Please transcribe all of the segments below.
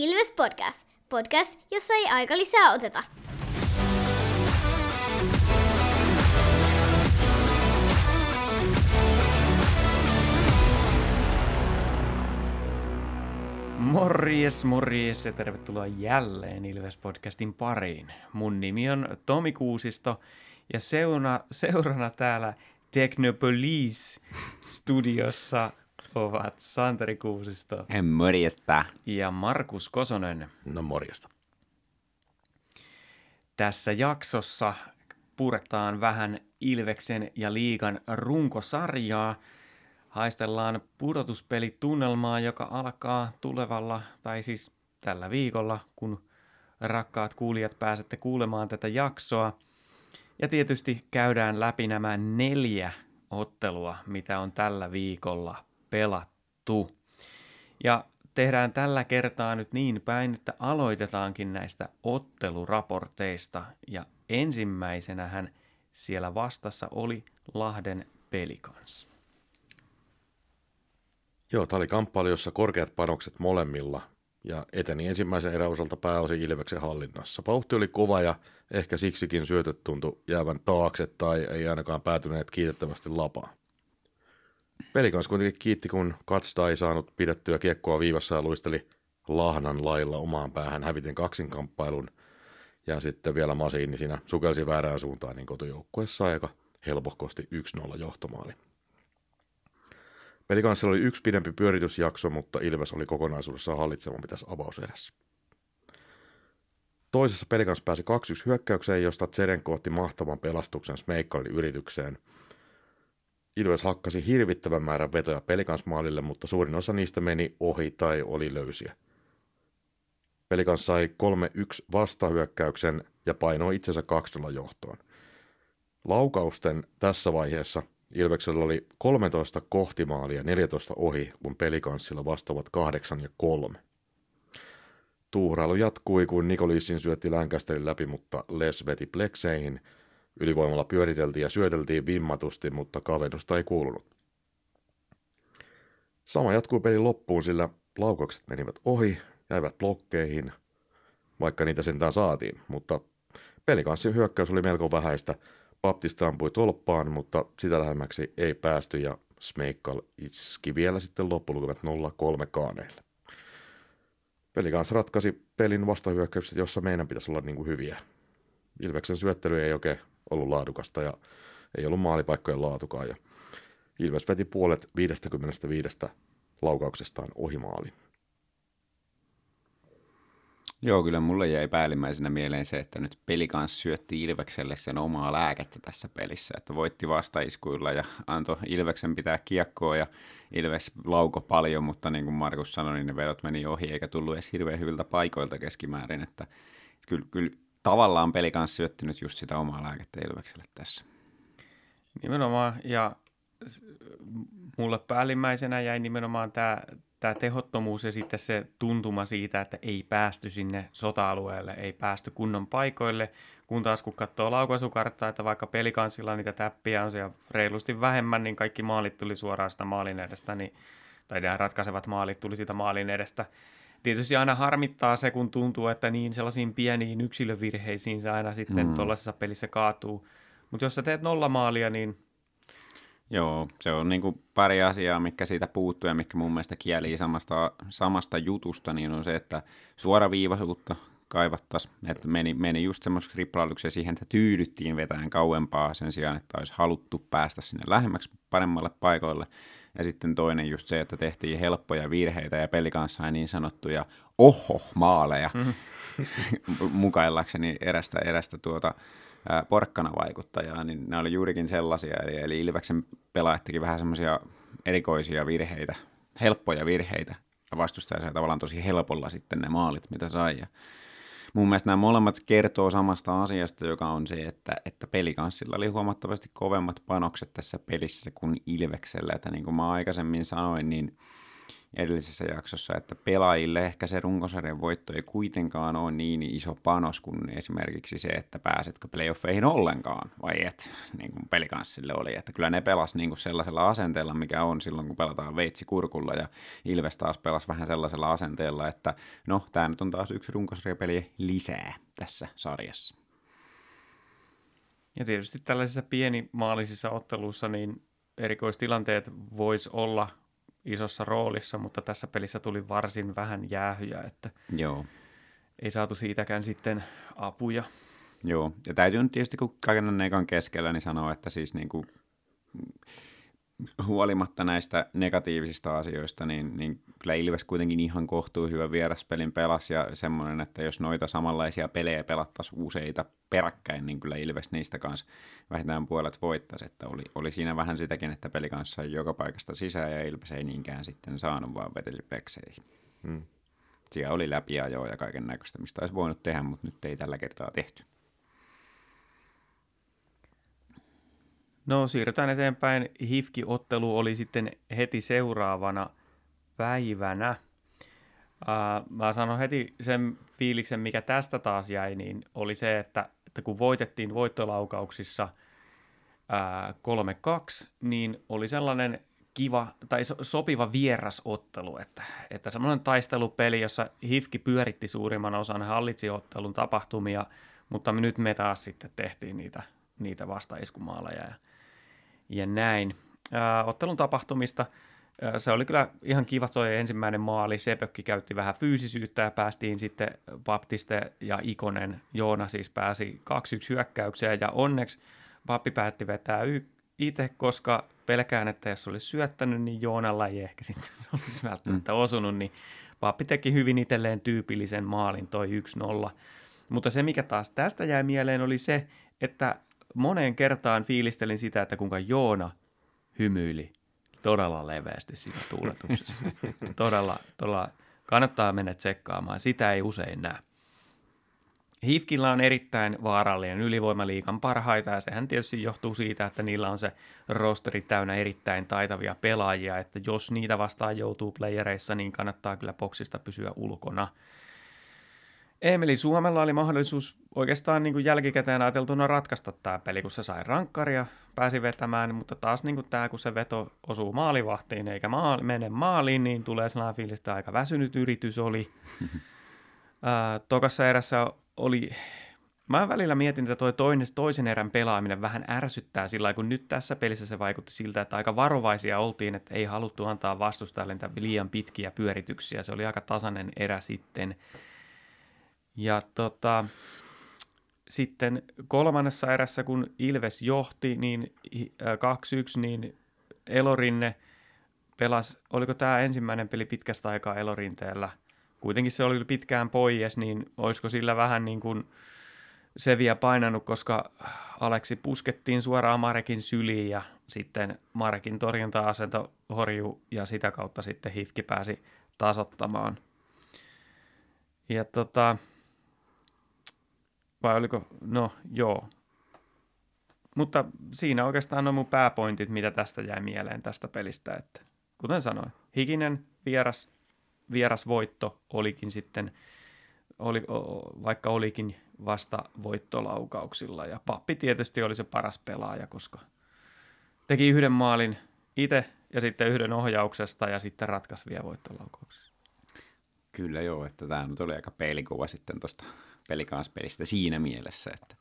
Ilves Podcast. Podcast, jossa ei aika lisää oteta. Morjes, morjes ja tervetuloa jälleen Ilves-podcastin pariin. Mun nimi on Tomi Kuusisto ja seuna, seurana täällä Technopolis studiossa ovat Santeri Kuusisto Morjesta. ja Markus Kosonen. No morjesta. Tässä jaksossa puretaan vähän Ilveksen ja Liigan runkosarjaa. Haistellaan pudotuspelitunnelmaa, joka alkaa tulevalla, tai siis tällä viikolla, kun rakkaat kuulijat pääsette kuulemaan tätä jaksoa. Ja tietysti käydään läpi nämä neljä ottelua, mitä on tällä viikolla pelattu. Ja tehdään tällä kertaa nyt niin päin, että aloitetaankin näistä otteluraporteista. Ja ensimmäisenähän siellä vastassa oli Lahden pelikans. Joo, tämä oli kamppailu, jossa korkeat panokset molemmilla ja eteni ensimmäisen erän osalta pääosin Ilveksen hallinnassa. Vauhti oli kova ja ehkä siksikin syötöt tuntui jäävän taakse tai ei ainakaan päätyneet kiitettävästi lapaan. Pelikans kuitenkin kiitti, kun Katsta ei saanut pidettyä kiekkoa viivassa ja luisteli Lahnan lailla omaan päähän häviten kaksinkamppailun. Ja sitten vielä Masiini siinä sukelsi väärään suuntaan, niin kotijoukkue sai aika helpohkosti 1-0 johtomaali. Pelikanssilla oli yksi pidempi pyöritysjakso, mutta Ilves oli kokonaisuudessaan hallitsevampi tässä avauserässä. Toisessa pelikans pääsi 2-1 hyökkäykseen, josta Tserenko otti mahtavan pelastuksen Smeikkalin yritykseen. Ilves hakkasi hirvittävän määrän vetoja pelikansmaalille, mutta suurin osa niistä meni ohi tai oli löysiä. Pelikans sai 3-1 vastahyökkäyksen ja painoi itsensä 2 johtoon. Laukausten tässä vaiheessa Ilveksellä oli 13 kohtimaalia ja 14 ohi, kun pelikanssilla vastaavat 8 ja 3. Tuurailu jatkui, kun Nikolisin syötti Länkästerin läpi, mutta Les veti plekseihin. Ylivoimalla pyöriteltiin ja syöteltiin vimmatusti, mutta kavennusta ei kuulunut. Sama jatkuu pelin loppuun, sillä laukaukset menivät ohi, jäivät blokkeihin, vaikka niitä sentään saatiin, mutta pelikanssin hyökkäys oli melko vähäistä – Baptista ampui tolppaan, mutta sitä lähemmäksi ei päästy ja Smeikkal iski vielä sitten loppulukemat 0-3 kaaneille. Peli kanssa ratkaisi pelin vastahyökkäykset, jossa meidän pitäisi olla niin kuin hyviä. Ilveksen syöttely ei oikein ollut laadukasta ja ei ollut maalipaikkojen laatukaan. Ja Ilves veti puolet 55 laukauksestaan ohi maalin. Joo, kyllä mulle jäi päällimmäisenä mieleen se, että nyt peli kanssa syötti Ilvekselle sen omaa lääkettä tässä pelissä, että voitti vastaiskuilla ja antoi Ilveksen pitää kiekkoa ja Ilves lauko paljon, mutta niin kuin Markus sanoi, niin ne vedot meni ohi eikä tullut edes hirveän hyviltä paikoilta keskimäärin, että kyllä, kyllä tavallaan peli kanssa syötti nyt just sitä omaa lääkettä Ilvekselle tässä. Nimenomaan, ja mulle päällimmäisenä jäi nimenomaan tämä tämä tehottomuus ja sitten se tuntuma siitä, että ei päästy sinne sota-alueelle, ei päästy kunnon paikoille, kun taas kun katsoo laukaisukarttaa, että vaikka pelikansilla niitä täppiä on siellä reilusti vähemmän, niin kaikki maalit tuli suoraan sitä maalin edestä, niin, tai nämä ratkaisevat maalit tuli sitä maalin edestä. Tietysti aina harmittaa se, kun tuntuu, että niin sellaisiin pieniin yksilövirheisiin se aina sitten mm. tuollaisessa pelissä kaatuu. Mutta jos sä teet nolla maalia, niin Joo, se on niin kuin pari asiaa, mikä siitä puuttuu ja mikä mun mielestä kieli samasta, samasta jutusta, niin on se, että suoraviivaisuutta kaivattaisiin, että meni, meni just semmoisen krippalailuksen siihen, että tyydyttiin vetäen kauempaa sen sijaan, että olisi haluttu päästä sinne lähemmäksi paremmalle paikoille. Ja sitten toinen just se, että tehtiin helppoja virheitä ja pelikanssa ei niin sanottuja oho-maaleja mm. mukaillakseni erästä, erästä tuota, porkkana-vaikuttajaa, niin ne oli juurikin sellaisia, eli, eli Ilveksen pelaajat teki vähän semmoisia erikoisia virheitä, helppoja virheitä, ja vastustaja sai tavallaan tosi helpolla sitten ne maalit, mitä sai, ja mun mielestä nämä molemmat kertoo samasta asiasta, joka on se, että, että pelikanssilla oli huomattavasti kovemmat panokset tässä pelissä kuin Ilveksellä, että niin kuin mä aikaisemmin sanoin, niin edellisessä jaksossa, että pelaajille ehkä se runkosarjan voitto ei kuitenkaan ole niin iso panos kuin esimerkiksi se, että pääsetkö playoffeihin ollenkaan, vai et, niin kuin pelikanssille oli. Että kyllä ne pelas niin kuin sellaisella asenteella, mikä on silloin, kun pelataan veitsi kurkulla, ja Ilves taas pelas vähän sellaisella asenteella, että no, tämä nyt on taas yksi runkosarjapeli lisää tässä sarjassa. Ja tietysti tällaisissa pienimaalisissa otteluissa niin erikoistilanteet vois olla isossa roolissa, mutta tässä pelissä tuli varsin vähän jäähyjä, että Joo. ei saatu siitäkään sitten apuja. Joo, ja täytyy nyt tietysti kun kaiken ekan keskellä niin sanoa, että siis niin kuin, huolimatta näistä negatiivisista asioista, niin, niin kyllä Ilves kuitenkin ihan kohtuu hyvä vieraspelin pelas ja semmoinen, että jos noita samanlaisia pelejä pelattaisiin useita peräkkäin, niin kyllä Ilves niistä kanssa vähintään puolet voittaisi, että oli, oli siinä vähän sitäkin, että peli kanssa joka paikasta sisään ja Ilves ei niinkään sitten saanut, vaan veteli pekseihin. Mm. Siellä oli läpiajoa ja kaiken näköistä, mistä olisi voinut tehdä, mutta nyt ei tällä kertaa tehty. No siirrytään eteenpäin. Hifki-ottelu oli sitten heti seuraavana päivänä. Uh, mä sanon heti sen fiiliksen, mikä tästä taas jäi, niin oli se, että, että kun voitettiin voittolaukauksissa uh, 3-2, niin oli sellainen kiva tai so, sopiva vierasottelu, että, että semmoinen taistelupeli, jossa Hifki pyöritti suurimman osan, hallitsi ottelun tapahtumia, mutta nyt me taas sitten tehtiin niitä, niitä vastaiskumaaleja ja, ja näin. Ää, ottelun tapahtumista ää, se oli kyllä ihan kiva toi ensimmäinen maali. Sepökki käytti vähän fyysisyyttä ja päästiin sitten Baptiste ja Ikonen, Joona siis pääsi 2-1 hyökkäykseen ja onneksi Pappi päätti vetää y- itse, koska pelkään, että jos olisi syöttänyt, niin Joonalla ei ehkä sitten olisi välttämättä osunut, niin Pappi teki hyvin itselleen tyypillisen maalin, toi 1-0. Mutta se, mikä taas tästä jäi mieleen, oli se, että moneen kertaan fiilistelin sitä, että kuinka Joona hymyili todella leveästi siinä tuuletuksessa. todella, todella kannattaa mennä tsekkaamaan. Sitä ei usein näe. Hifkillä on erittäin vaarallinen ylivoimaliikan parhaita, ja sehän tietysti johtuu siitä, että niillä on se rosteri täynnä erittäin taitavia pelaajia, että jos niitä vastaan joutuu playereissa, niin kannattaa kyllä boksista pysyä ulkona. Emeli Suomella oli mahdollisuus oikeastaan niin kuin jälkikäteen ajateltuna ratkaista tämä peli, kun se sai rankkaria, pääsi vetämään, mutta taas niin kuin tämä, kun se veto osuu maalivahtiin eikä maali, mene maaliin, niin tulee sellainen fiilis, että aika väsynyt yritys oli. Ää, tokassa erässä oli, mä välillä mietin, että toi toinen, toisen erän pelaaminen vähän ärsyttää sillä kun nyt tässä pelissä se vaikutti siltä, että aika varovaisia oltiin, että ei haluttu antaa vastustajalle liian pitkiä pyörityksiä. Se oli aika tasainen erä sitten. Ja tota, sitten kolmannessa erässä, kun Ilves johti, niin 2-1, niin Elorinne pelasi, oliko tämä ensimmäinen peli pitkästä aikaa Elorinteellä? Kuitenkin se oli pitkään pois, niin olisiko sillä vähän niin kuin seviä painanut, koska Aleksi puskettiin suoraan Marekin syliin ja sitten Marekin torjunta-asento horju ja sitä kautta sitten Hifki pääsi tasottamaan. Ja tota, vai oliko, no joo. Mutta siinä oikeastaan on mun pääpointit, mitä tästä jäi mieleen tästä pelistä. Että, kuten sanoin, hikinen vieras, vieras voitto olikin sitten, oli, vaikka olikin vasta voittolaukauksilla. Ja Pappi tietysti oli se paras pelaaja, koska teki yhden maalin itse ja sitten yhden ohjauksesta ja sitten ratkaisi vielä voittolaukauksessa. Kyllä joo, että tämä nyt oli aika peilikuva sitten tuosta pelikanspelistä siinä mielessä, että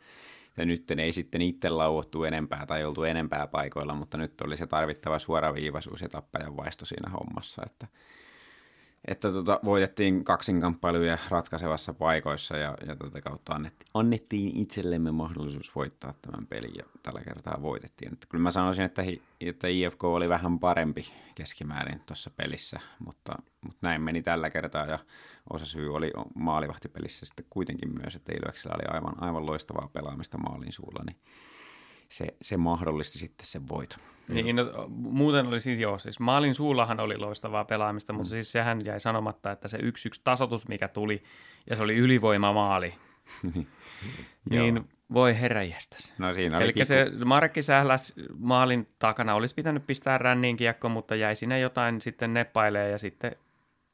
ja nyt ei sitten itse lauottu enempää tai oltu enempää paikoilla, mutta nyt oli se tarvittava suoraviivaisuus ja tappajan vaisto siinä hommassa, että, että tota, voitettiin kaksinkamppailuja ratkaisevassa paikoissa ja, ja tätä kautta annettiin, annettiin itsellemme mahdollisuus voittaa tämän pelin ja tällä kertaa voitettiin. Että kyllä mä sanoisin, että, että IFK oli vähän parempi keskimäärin tuossa pelissä, mutta, mutta näin meni tällä kertaa ja osa syy oli maalivahtipelissä sitten kuitenkin myös, että Ilveksellä oli aivan, aivan loistavaa pelaamista maalin suulla, niin se, se mahdollisti sitten sen voiton. Niin, no, muuten oli siis joo, siis maalin suullahan oli loistavaa pelaamista, mutta mm. siis sehän jäi sanomatta, että se yksi yksi tasotus, mikä tuli, ja se oli ylivoimamaali, niin Voi herranjestas. No siinä oli Eli kiku. se Markki Sähläs maalin takana olisi pitänyt pistää ränniin kiekko, mutta jäi sinne jotain sitten neppailee ja sitten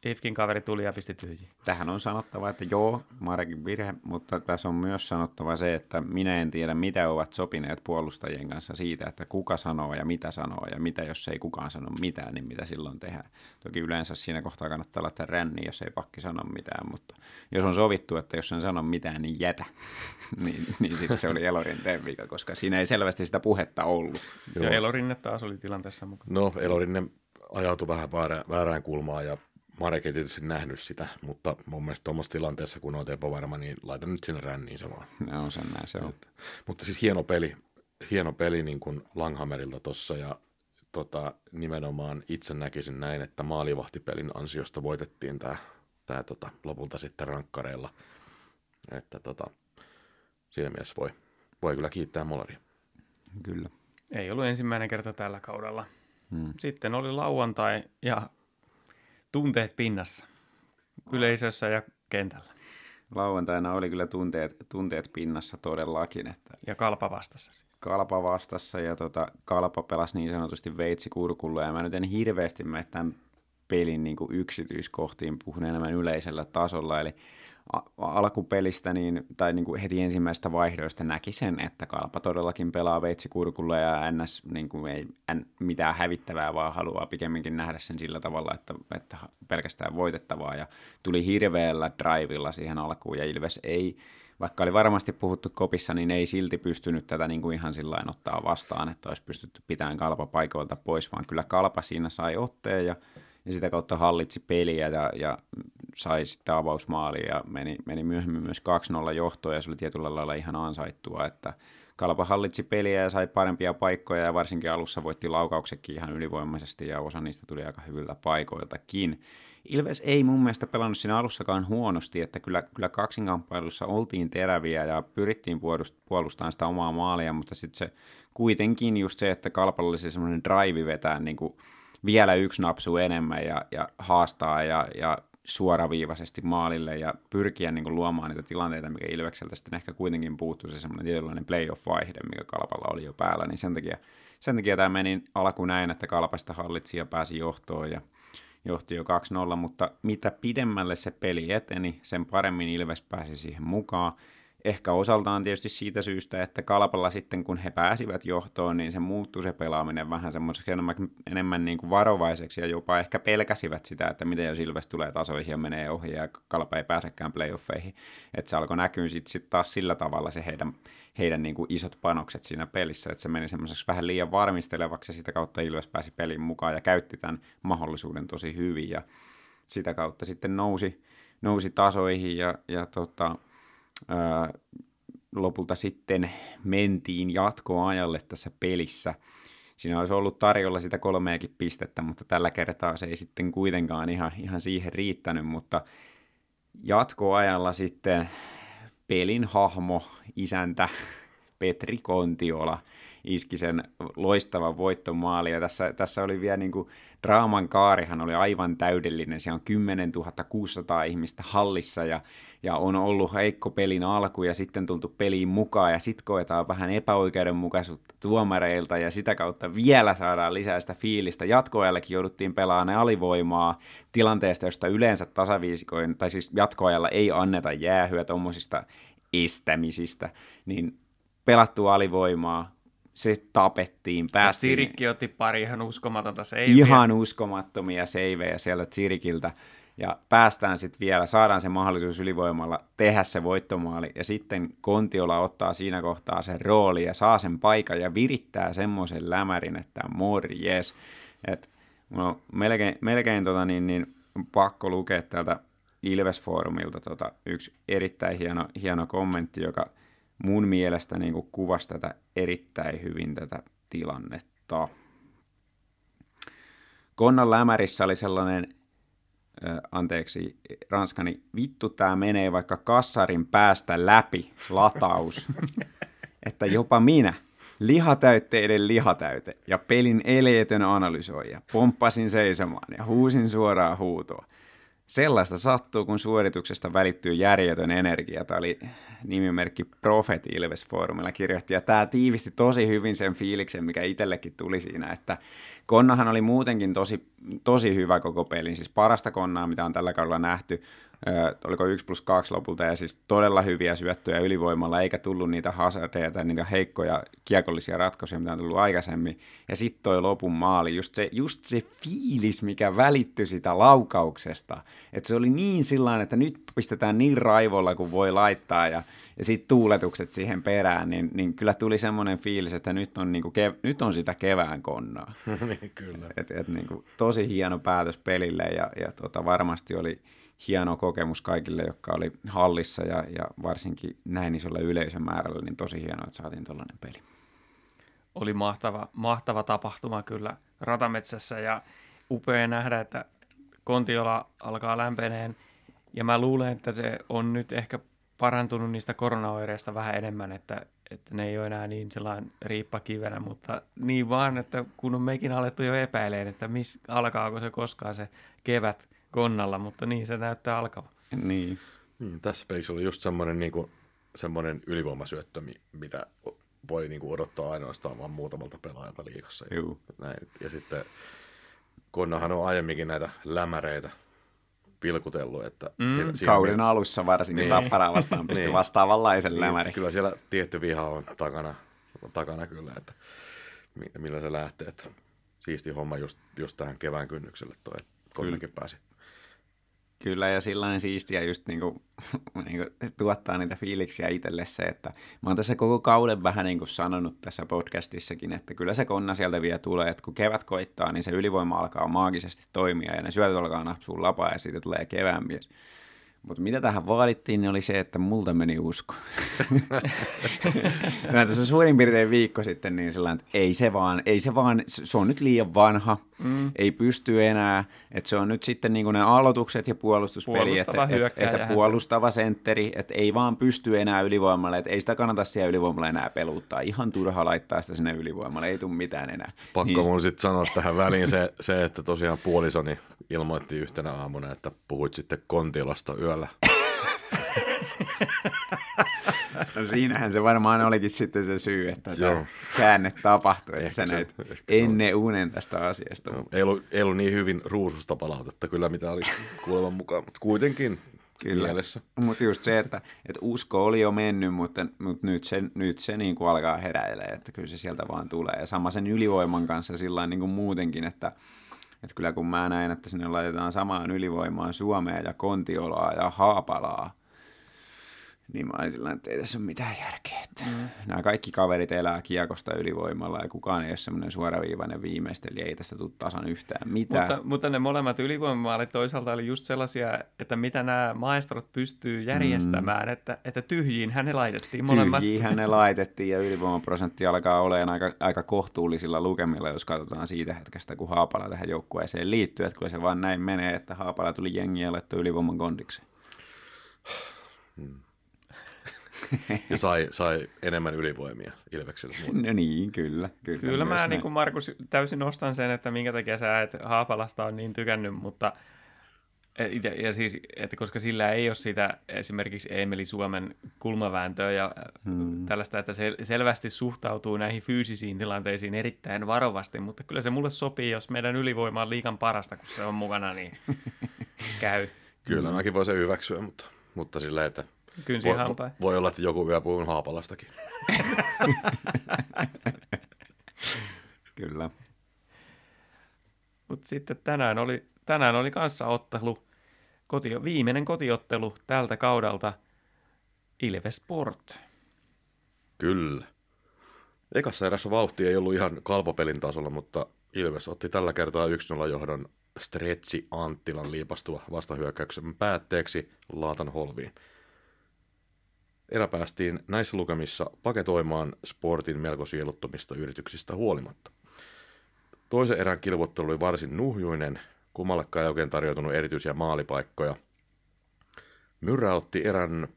Ifkin kaveri tuli ja pisti tyhjiin. Tähän on sanottava, että joo, Marekin virhe, mutta tässä on myös sanottava se, että minä en tiedä, mitä ovat sopineet puolustajien kanssa siitä, että kuka sanoo ja mitä sanoo, ja mitä jos ei kukaan sano mitään, niin mitä silloin tehdään. Toki yleensä siinä kohtaa kannattaa laittaa ränni, jos ei pakki sano mitään, mutta jos on sovittu, että jos en sano mitään, niin jätä, niin, niin sitten se oli Elorinteen vika, koska siinä ei selvästi sitä puhetta ollut. Joo. Ja Elorinne taas oli tilanteessa mukana. No, Elorinne ajautui vähän väärään, väärään kulmaan ja Marek ei tietysti nähnyt sitä, mutta mun mielestä tuommoisessa tilanteessa, kun olet epävarma, niin laita nyt sinne ränniin se vaan. Ne on sen näin, se on. Mutta siis hieno peli, hieno peli niin kuin Langhammerilta tuossa ja tota, nimenomaan itse näkisin näin, että maalivahtipelin ansiosta voitettiin tämä tää, tota, lopulta sitten rankkareilla. Että tota, siinä mielessä voi, voi kyllä kiittää Molaria. Kyllä. Ei ollut ensimmäinen kerta tällä kaudella. Hmm. Sitten oli lauantai ja tunteet pinnassa, yleisössä ja kentällä. Lauantaina oli kyllä tunteet, tunteet pinnassa todellakin, että Ja kalpa vastassa. Kalpa vastassa ja tota, Kalpa pelasi niin sanotusti veitsi kurkulla ja mä nyt en hirveästi mene tämän pelin niin kuin yksityiskohtiin puhun enemmän yleisellä tasolla, eli alkupelistä niin, tai niin kuin heti ensimmäistä vaihdoista näki sen, että Kalpa todellakin pelaa veitsi kurkulla ja NS niin kuin ei n, mitään hävittävää, vaan haluaa pikemminkin nähdä sen sillä tavalla, että, että pelkästään voitettavaa. Ja tuli hirveällä drivilla siihen alkuun ja Ilves ei vaikka oli varmasti puhuttu kopissa, niin ei silti pystynyt tätä niin kuin ihan sillä ottaa vastaan, että olisi pystytty pitämään kalpa paikoilta pois, vaan kyllä kalpa siinä sai otteen ja, ja sitä kautta hallitsi peliä ja, ja sai sitten avausmaali ja meni, meni myöhemmin myös 2-0 johtoon ja se oli tietyllä lailla ihan ansaittua, että Kalpa hallitsi peliä ja sai parempia paikkoja ja varsinkin alussa voitti laukauksetkin ihan ylivoimaisesti ja osa niistä tuli aika hyviltä paikoiltakin. Ilves ei mun mielestä pelannut siinä alussakaan huonosti, että kyllä, kyllä kaksinkamppailussa oltiin teräviä ja pyrittiin puolustamaan sitä omaa maalia, mutta sitten se kuitenkin just se, että Kalpalla oli se semmoinen drive vetää niin kuin vielä yksi napsu enemmän ja, ja haastaa ja, ja suoraviivaisesti maalille ja pyrkiä niin kuin luomaan niitä tilanteita, mikä Ilvekseltä sitten ehkä kuitenkin puuttuu se semmoinen tietynlainen playoff-vaihde, mikä Kalpalla oli jo päällä, niin sen takia, sen takia tämä meni alku näin, että Kalpasta hallitsi ja pääsi johtoon ja johti jo 2-0, mutta mitä pidemmälle se peli eteni, sen paremmin Ilves pääsi siihen mukaan. Ehkä osaltaan tietysti siitä syystä, että Kalpalla sitten kun he pääsivät johtoon, niin se muuttui se pelaaminen vähän semmoiseksi enemmän, enemmän niin kuin varovaiseksi ja jopa ehkä pelkäsivät sitä, että miten jos Ilves tulee tasoihin ja menee ohi ja Kalpa ei pääsekään playoffeihin. Että se alkoi näkyä sitten sit taas sillä tavalla se heidän, heidän niin kuin isot panokset siinä pelissä, että se meni semmoiseksi vähän liian varmistelevaksi ja sitä kautta Ilves pääsi pelin mukaan ja käytti tämän mahdollisuuden tosi hyvin ja sitä kautta sitten nousi, nousi tasoihin ja, ja tota, lopulta sitten mentiin jatkoajalle tässä pelissä. Siinä olisi ollut tarjolla sitä kolmeakin pistettä, mutta tällä kertaa se ei sitten kuitenkaan ihan, ihan siihen riittänyt, mutta jatkoajalla sitten pelin hahmo, isäntä Petri Kontiola iski sen loistavan voittomaali. Ja tässä, tässä oli vielä niin kuin, draaman kaarihan oli aivan täydellinen. Siellä on 10 600 ihmistä hallissa ja, ja on ollut heikko pelin alku ja sitten tultu peliin mukaan ja sitten koetaan vähän epäoikeudenmukaisuutta tuomareilta ja sitä kautta vielä saadaan lisää sitä fiilistä. Jatkoajallakin jouduttiin pelaamaan ne alivoimaa tilanteesta, josta yleensä tasaviisikoin, tai siis jatkoajalla ei anneta jäähyä tuommoisista estämisistä, niin pelattu alivoimaa, se tapettiin. Päästiin. Ja Sirikki otti pari ihan uskomatonta seiviä. Ihan uskomattomia seivejä sieltä Sirikiltä. Ja päästään sitten vielä, saadaan se mahdollisuus ylivoimalla tehdä se voittomaali. Ja sitten Kontiola ottaa siinä kohtaa sen rooli ja saa sen paikan ja virittää semmoisen lämärin, että morjes. Et, no, melkein, melkein tota, niin, niin, pakko lukea täältä Ilves-foorumilta tota, yksi erittäin hieno, hieno kommentti, joka – mun mielestä niin kuin kuvasi tätä erittäin hyvin tätä tilannetta. Konnan lämärissä oli sellainen, äh, anteeksi, ranskani, vittu tää menee vaikka kassarin päästä läpi lataus, että jopa minä, lihatäytteiden lihatäyte ja pelin eleetön analysoija, pomppasin seisomaan ja huusin suoraa huutoa. Sellaista sattuu, kun suorituksesta välittyy järjetön energia. Tämä oli nimimerkki Prophet Ilves Forumilla. Kirjoitti, ja tämä tiivisti tosi hyvin sen fiiliksen, mikä itsellekin tuli siinä, että Konnahan oli muutenkin tosi, tosi hyvä koko pelin, siis parasta Konnaa, mitä on tällä kaudella nähty, oliko 1 plus 2 lopulta, ja siis todella hyviä syöttöjä ylivoimalla, eikä tullut niitä hazardeja tai niitä heikkoja kiekollisia ratkaisuja, mitä on tullut aikaisemmin. Ja sitten toi lopun maali, just se, just se fiilis, mikä välittyi sitä laukauksesta, että se oli niin sillä että nyt pistetään niin raivolla kuin voi laittaa, ja ja sitten tuuletukset siihen perään, niin, niin kyllä tuli semmoinen fiilis, että nyt on, niinku kev- nyt on sitä kevään konnaa. niin, kyllä. Et, et niinku, tosi hieno päätös pelille ja, ja tota, varmasti oli hieno kokemus kaikille, jotka oli hallissa ja, ja varsinkin näin isolla yleisömäärällä, niin tosi hienoa, että saatiin tuollainen peli. Oli mahtava, mahtava tapahtuma kyllä Ratametsässä ja upea nähdä, että Kontiola alkaa lämpeneen ja mä luulen, että se on nyt ehkä parantunut niistä koronaoireista vähän enemmän, että, että ne ei ole enää niin sellainen riippakivenä, mutta niin vaan, että kun on mekin alettu jo epäileen, että miss, alkaako se koskaan se kevät konnalla, mutta niin se näyttää alkava. Niin. Niin, tässä pelissä oli just semmoinen, niin kuin, semmoinen ylivoimasyöttö, mitä voi niin kuin, odottaa ainoastaan vain muutamalta pelaajalta liikassa. Juu. Näin. Ja sitten Konnahan on aiemminkin näitä lämäreitä pilkutellut. Että mm, kauden mielessä... alussa varsinkin niin. Tapparaa vastaan pisti niin. vastaavanlaisen niin, lämäri. Kyllä siellä tietty viha on takana, takana kyllä, että millä se lähtee. Että siisti homma just, just tähän kevään kynnykselle toi, että Konnakin pääsi Kyllä, ja sillä siistiä just niin kuin, niin kuin, tuottaa niitä fiiliksiä itselle se, että mä oon tässä koko kauden vähän niin kuin sanonut tässä podcastissakin, että kyllä se konna sieltä vielä tulee, että kun kevät koittaa, niin se ylivoima alkaa maagisesti toimia ja ne syötöt alkaa napsua lapaa ja siitä tulee kevään mies. Mutta mitä tähän vaadittiin, niin oli se, että multa meni usko. no, tässä suurin piirtein viikko sitten, niin sellainen, että ei se vaan, ei se vaan, se on nyt liian vanha, mm. ei pysty enää, että se on nyt sitten niin ne aloitukset ja puolustuspeli, että, että, että puolustava se. sentteri, että ei vaan pysty enää ylivoimalle, että ei sitä kannata siellä ylivoimalle enää peluttaa, ihan turha laittaa sitä sinne ylivoimalle, ei tule mitään enää. Pakko niin, mun sitten sanoa tähän väliin se, se, että tosiaan puolisoni ilmoitti yhtenä aamuna, että puhuit sitten Kontilasta yöllä. no siinähän se varmaan olikin sitten se syy, että käänne tapahtui, että sä näit ennen unen tästä asiasta. No, ei, ollut, ei ollut niin hyvin ruususta palautetta kyllä, mitä oli kuuleman mukaan, mutta kuitenkin Kyllä. mielessä. Mutta just se, että, että usko oli jo mennyt, mutta, mutta nyt se, nyt se niin kuin alkaa heräilemään, että kyllä se sieltä vaan tulee. Ja sama sen ylivoiman kanssa sillä niin kuin muutenkin, että, että kyllä kun mä näen, että sinne laitetaan samaan ylivoimaan Suomea ja Kontiolaa ja Haapalaa, niin mä olin sillä että ei tässä ole mitään järkeä. Että mm. Nämä kaikki kaverit elää kiekosta ylivoimalla ja kukaan ei ole semmoinen suoraviivainen viimeistelijä, ei tästä tule tasan yhtään mitään. Mutta, mutta ne molemmat ylivoimamaalit toisaalta oli just sellaisia, että mitä nämä maestrot pystyy järjestämään, mm. että, että tyhjiin ne laitettiin molemmat. Tyhjiin ne laitettiin ja ylivoimaprosentti alkaa olemaan aika, aika kohtuullisilla lukemilla, jos katsotaan siitä hetkestä, kun Haapala tähän joukkueeseen liittyy, että kyllä se vaan näin menee, että Haapala tuli jengiä ja ylivoiman kondiksi. Hmm. ja sai, sai enemmän ylivoimia Ilvekselle. No niin, kyllä. Kyllä, kyllä mä niin kuin Markus täysin nostan sen, että minkä takia sä et Haapalasta on niin tykännyt, mutta ja, ja siis, että koska sillä ei ole sitä esimerkiksi Emeli Suomen kulmavääntöä ja hmm. tällaista, että se selvästi suhtautuu näihin fyysisiin tilanteisiin erittäin varovasti, mutta kyllä se mulle sopii, jos meidän ylivoima on liikan parasta, kun se on mukana, niin käy. Kyllä, mäkin voin sen hyväksyä, mutta, mutta sillä, että Kynsi voi, hampain. Voi olla, että joku vielä puhuu Haapalastakin. Kyllä. Mutta sitten tänään oli, tänään oli kanssa ottelu, koti, viimeinen kotiottelu tältä kaudelta, Ilves Sport. Kyllä. Ekassa erässä vauhti ei ollut ihan kalpopelin tasolla, mutta Ilves otti tällä kertaa 1-0 johdon Stretsi Anttilan liipastua vastahyökkäyksen päätteeksi Laatan holviin. Erä päästiin näissä lukemissa paketoimaan sportin melko sieluttomista yrityksistä huolimatta. Toisen erän kilvoittelu oli varsin nuhjuinen, kummallekaan ei oikein tarjoutunut erityisiä maalipaikkoja. Myrrä otti erän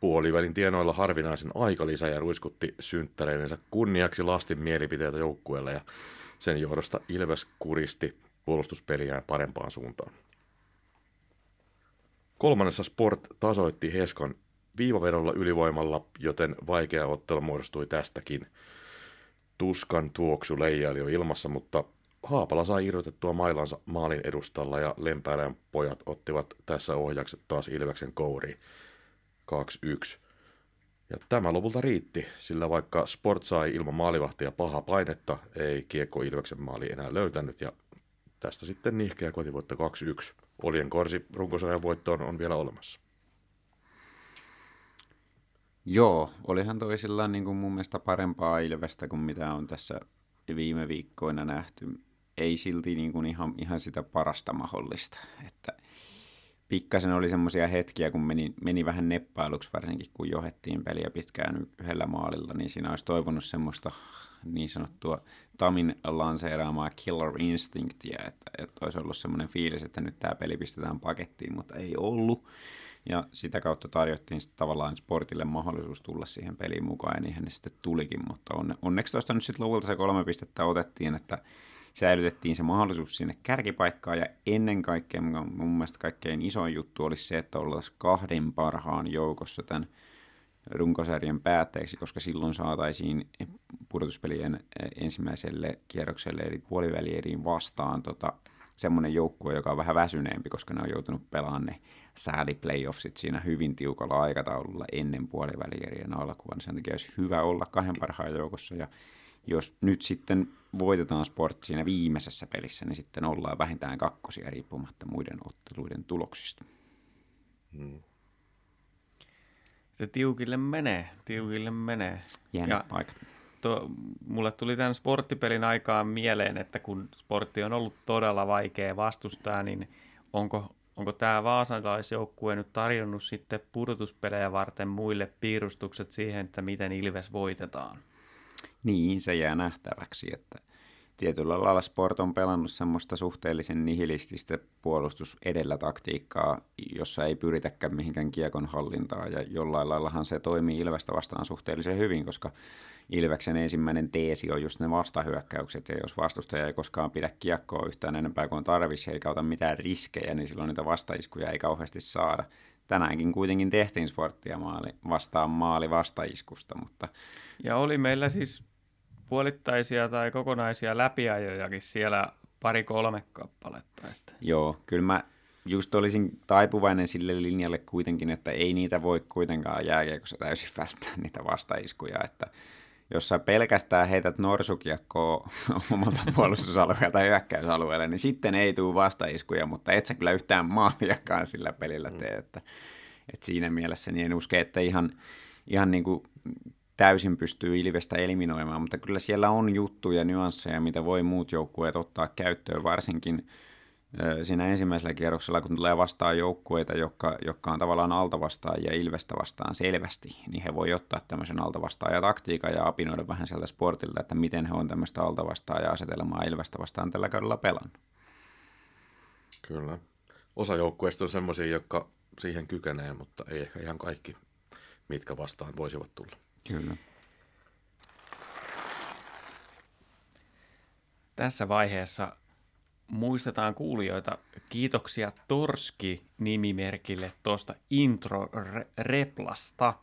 puolivälin tienoilla harvinaisen aikalisä ja ruiskutti synttäreidensä kunniaksi lastin mielipiteitä joukkueelle ja sen johdosta Ilves kuristi puolustuspeliään parempaan suuntaan. Kolmannessa Sport tasoitti Heskan viivavedolla ylivoimalla, joten vaikea ottelu muodostui tästäkin. Tuskan tuoksu leijaili jo ilmassa, mutta Haapala sai irrotettua mailansa maalin edustalla ja Lempäälän pojat ottivat tässä ohjakset taas Ilveksen kouriin 2-1. Ja tämä lopulta riitti, sillä vaikka Sport sai ilman maalivahtia paha painetta, ei Kiekko Ilveksen maali enää löytänyt ja tästä sitten nihkeä kotivoitto 2-1. Olien korsi runkosarjan voittoon on vielä olemassa. Joo, olihan toisilla niin kuin mun mielestä parempaa Ilvestä kuin mitä on tässä viime viikkoina nähty. Ei silti niin kuin ihan, ihan sitä parasta mahdollista. Että pikkasen oli semmoisia hetkiä, kun meni, meni vähän neppailuksi, varsinkin kun johettiin peliä pitkään yhdellä maalilla, niin siinä olisi toivonut semmoista niin sanottua Tamin lanseeraamaa killer instinctia, että, että olisi ollut semmoinen fiilis, että nyt tämä peli pistetään pakettiin, mutta ei ollut. Ja sitä kautta tarjottiin sitten tavallaan sportille mahdollisuus tulla siihen peliin mukaan, ja niinhän ne sitten tulikin, mutta onne, onneksi tuosta nyt sitten lopulta se kolme pistettä otettiin, että säilytettiin se mahdollisuus sinne kärkipaikkaan, ja ennen kaikkea mun mielestä kaikkein isoin juttu olisi se, että oltaisiin kahden parhaan joukossa tämän runkosarjan päätteeksi, koska silloin saataisiin pudotuspelien ensimmäiselle kierrokselle eli puolivälieriin vastaan tota, semmoinen joukkue, joka on vähän väsyneempi, koska ne on joutunut pelaamaan ne sääli-playoffsit siinä hyvin tiukalla aikataululla ennen puolivälierien alkua, niin sen takia olisi hyvä olla kahden parhaan joukossa, ja jos nyt sitten voitetaan sport siinä viimeisessä pelissä, niin sitten ollaan vähintään kakkosia riippumatta muiden otteluiden tuloksista. Hmm. Se tiukille menee, tiukille menee. Jännä ja paikka. To, mulle tuli tämän sporttipelin aikaan mieleen, että kun sportti on ollut todella vaikea vastustaa, niin onko, onko tämä vaasalaisjoukkue nyt tarjonnut sitten pudotuspelejä varten muille piirustukset siihen, että miten Ilves voitetaan? Niin, se jää nähtäväksi, että tietyllä lailla Sport on pelannut semmoista suhteellisen nihilististä puolustus edellä taktiikkaa, jossa ei pyritäkään mihinkään kiekon hallintaa, ja jollain laillahan se toimii Ilvestä vastaan suhteellisen hyvin, koska Ilveksen ensimmäinen teesi on just ne vastahyökkäykset, ja jos vastustaja ei koskaan pidä kiekkoa yhtään enempää kuin tarvitsisi, eikä ota mitään riskejä, niin silloin niitä vastaiskuja ei kauheasti saada. Tänäänkin kuitenkin tehtiin sporttia maali, vastaan maali vastaiskusta, mutta... Ja oli meillä siis puolittaisia tai kokonaisia läpiajojakin siellä pari-kolme kappaletta. Että. Joo, kyllä mä just olisin taipuvainen sille linjalle kuitenkin, että ei niitä voi kuitenkaan jääkiekossa täysin välttää niitä vastaiskuja, että jos sä pelkästään heität norsukiekkoa omalta puolustusalueelta tai hyökkäysalueelle, niin sitten ei tule vastaiskuja, mutta et sä kyllä yhtään maaliakaan sillä pelillä tee, että, että siinä mielessä niin en uske, että ihan, ihan niin kuin täysin pystyy Ilvestä eliminoimaan, mutta kyllä siellä on juttuja, nyansseja, mitä voi muut joukkueet ottaa käyttöön, varsinkin siinä ensimmäisellä kierroksella, kun tulee vastaan joukkueita, jotka, jotka on tavallaan altavastaajia Ilvestä vastaan selvästi, niin he voi ottaa tämmöisen altavastaaja taktiikan ja apinoida vähän sieltä sportilta, että miten he on tämmöistä altavastaaja asetelmaa Ilvestä vastaan tällä kaudella pelannut. Kyllä. Osa joukkueista on semmoisia, jotka siihen kykenee, mutta ei ehkä ihan kaikki, mitkä vastaan voisivat tulla. Kyllä. Tässä vaiheessa muistetaan kuulijoita. Kiitoksia Torski-nimimerkille tuosta intro-replasta.